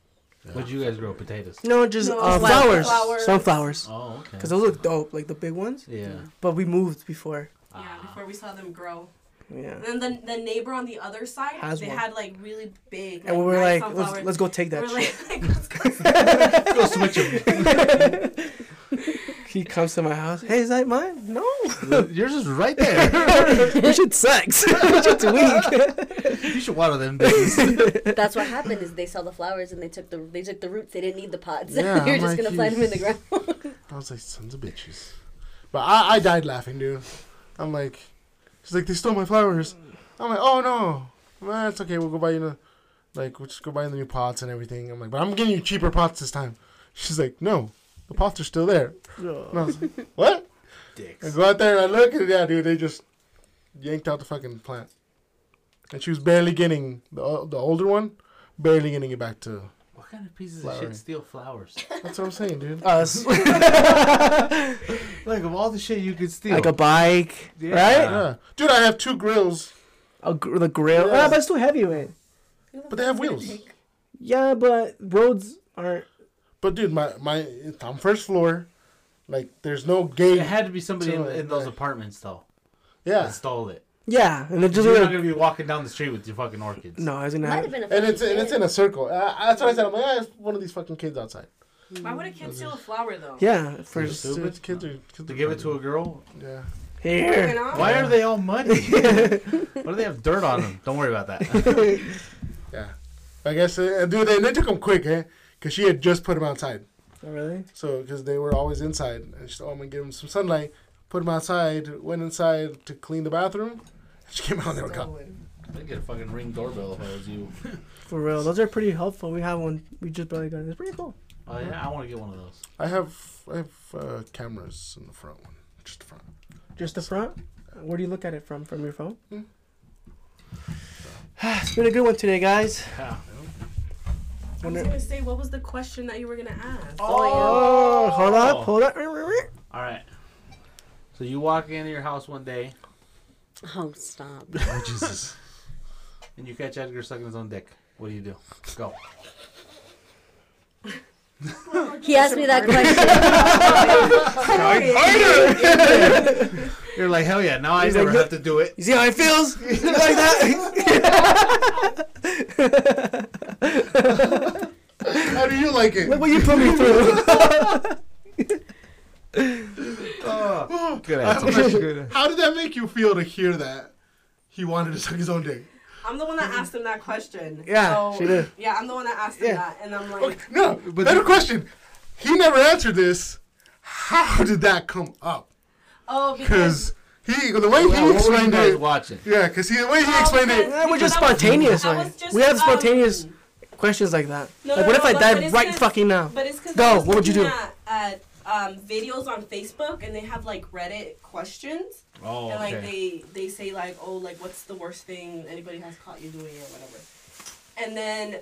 What'd you guys grow? Potatoes. No, just No, uh, flowers. flowers. Sunflowers. Oh, okay. Because those look dope, like the big ones. Yeah. But we moved before. Yeah, before we saw them grow. Yeah. And then the, the neighbor on the other side, Has they one. had like really big. And we were nice like, let's, sunflowers. let's go take that We're shit. like, let's go. Go switch them. He comes to my house. Hey, is that mine? No. Yours is right there. we should sex. we should tweak. you should water them babies. That's what happened. Is they saw the flowers and they took the they took the roots. They didn't need the pods. Yeah, You're I'm just like, gonna plant them in the ground. I was like, sons of bitches. But I, I died laughing, dude. I'm like, she's like, they stole my flowers. I'm like, oh no, well, it's okay. We'll go buy you, the, like, we'll just go buy the new pots and everything. I'm like, but I'm getting you cheaper pots this time. She's like, no, the pots are still there. And I was like, what? I Dicks. go out there and I look at it. Yeah, dude, they just yanked out the fucking plant. And she was barely getting the the older one, barely getting it back to. What kind of pieces of shit steal flowers? That's what I'm saying, dude. Us. like of all the shit you could steal. like a bike, Yeah. right? Yeah, dude, I have two grills, A gr- the grill. Yeah. Ah, but it's too heavyweight. but they have wheels. Yeah, but roads aren't. But dude, my my it's on first floor, like there's no gate. It had to be somebody in, in those yeah. apartments though yeah, that stole it. Yeah, and then just You're not gonna be walking down the street with your fucking orchids. no, I was gonna Might have. have been a and it's fucking and it's kid. in a circle. Uh, that's what I said. I'm like, ah, it's one of these fucking kids outside. Why would a kid steal a flower though? Yeah, for You're It's, stupid. it's kids are kids To are give it to a girl. yeah. here. Why are they all muddy? Why do they have dirt on them? Don't worry about that. Yeah, I guess, uh, dude, they, they took them quick, eh? Because she had just put them outside. Oh, really? So, because they were always inside. And she said, oh, I'm going to give them some sunlight. Put them outside. Went inside to clean the bathroom. She came out and they were gone. I'd get a fucking ring doorbell if I was you. For real, those are pretty helpful. We have one. We just barely got it. It's pretty cool. Oh yeah, I want to get one of those. I have I have uh, cameras in the front one. Just the front. Just the front. Where do you look at it from? From your phone? Hmm. it's been a good one today, guys. Yeah. I was gonna say, what was the question that you were gonna ask? Oh, hold up, oh, hold up. Oh. All right. So you walk into your house one day Oh stop! Oh, Jesus. and you catch Edgar sucking his own dick. What do you do? Go. He asked me that question. You're like hell yeah. Now I He's never like, have to do it. You see how it feels? You like that? How do you like it? Look what you put me through. Oh, good answer. How did that make you feel to hear that? He wanted to suck his own dick. I'm the one that asked him that question. Yeah, so, she did. Yeah, I'm the one that asked him Yeah. that, and I'm oh, like, Okay, no, But better you- question. He never answered this. How did that come up? Oh, because because he the way Well, he what were you explained it. watching? Yeah, because he the way he Oh, explained it. because- we're just because I was- spontaneous, I man. was just, We have spontaneous um, questions like that. No, like, no, what if no, I but- died but it's right 'cause- fucking now? But it's Go, what would you do? At, at um, videos on Facebook, and they have like Reddit questions, Oh, and like okay. they they say like, oh, like what's the worst thing anybody has caught you doing or whatever, and then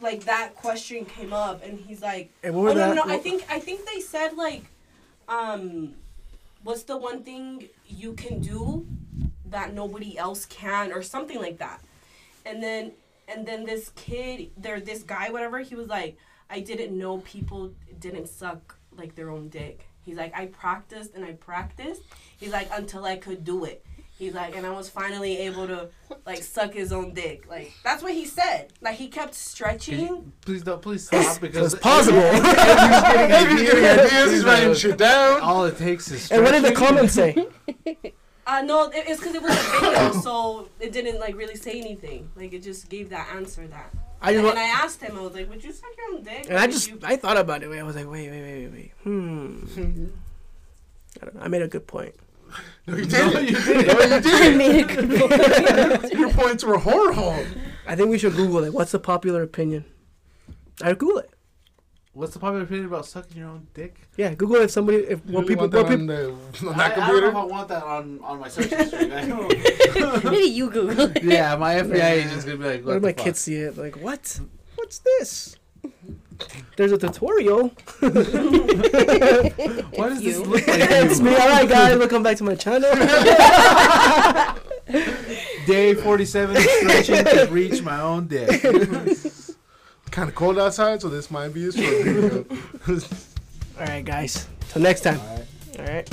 like that question came up, and he's like, And oh what were no, that? no, no, I think I think they said like, um, what's the one thing you can do that nobody else can, or something like that, and then and then this kid, there, this guy, whatever, he was like, I didn't know people didn't suck like their own dick. He's like, I practiced and I practiced. He's like, until I could do it. He's like, and I was finally able to like suck his own dick. Like that's what he said. Like he kept stretching. you- please don't. Please stop because it's possible. Maybe he's getting ideas. He's writing shit down. All it takes is. And what did the stretching. comments say? Uh, no, it, it's because it was a video, so it didn't like really say anything. Like it just gave that answer that. I just and want, I asked him, I was like, "Would you suck your own dick?" and I just you- I thought about it. I was like, wait, wait, wait, wait, wait. Hmm. I don't know. I made a good point. No, you didn't. No, you didn't. made a good point. Your points were horrible. I think we should Google it. What's the popular opinion? I Google it. What's the popular opinion about sucking your own dick? Yeah, Google if somebody if You what really people want what people on, the, on I, that I don't know if? I want that on, on my search history. Maybe you Google it. yeah, my FBI agent's gonna be like, what what if my fuck? kids see it like what? What's this? There's a tutorial. Why does this look like it's me. All right, guys, welcome back to my channel. Day 47 stretching to reach my own dick. Kind of cold outside, so this might be useful. All right, guys. Till next time. Alright. All right.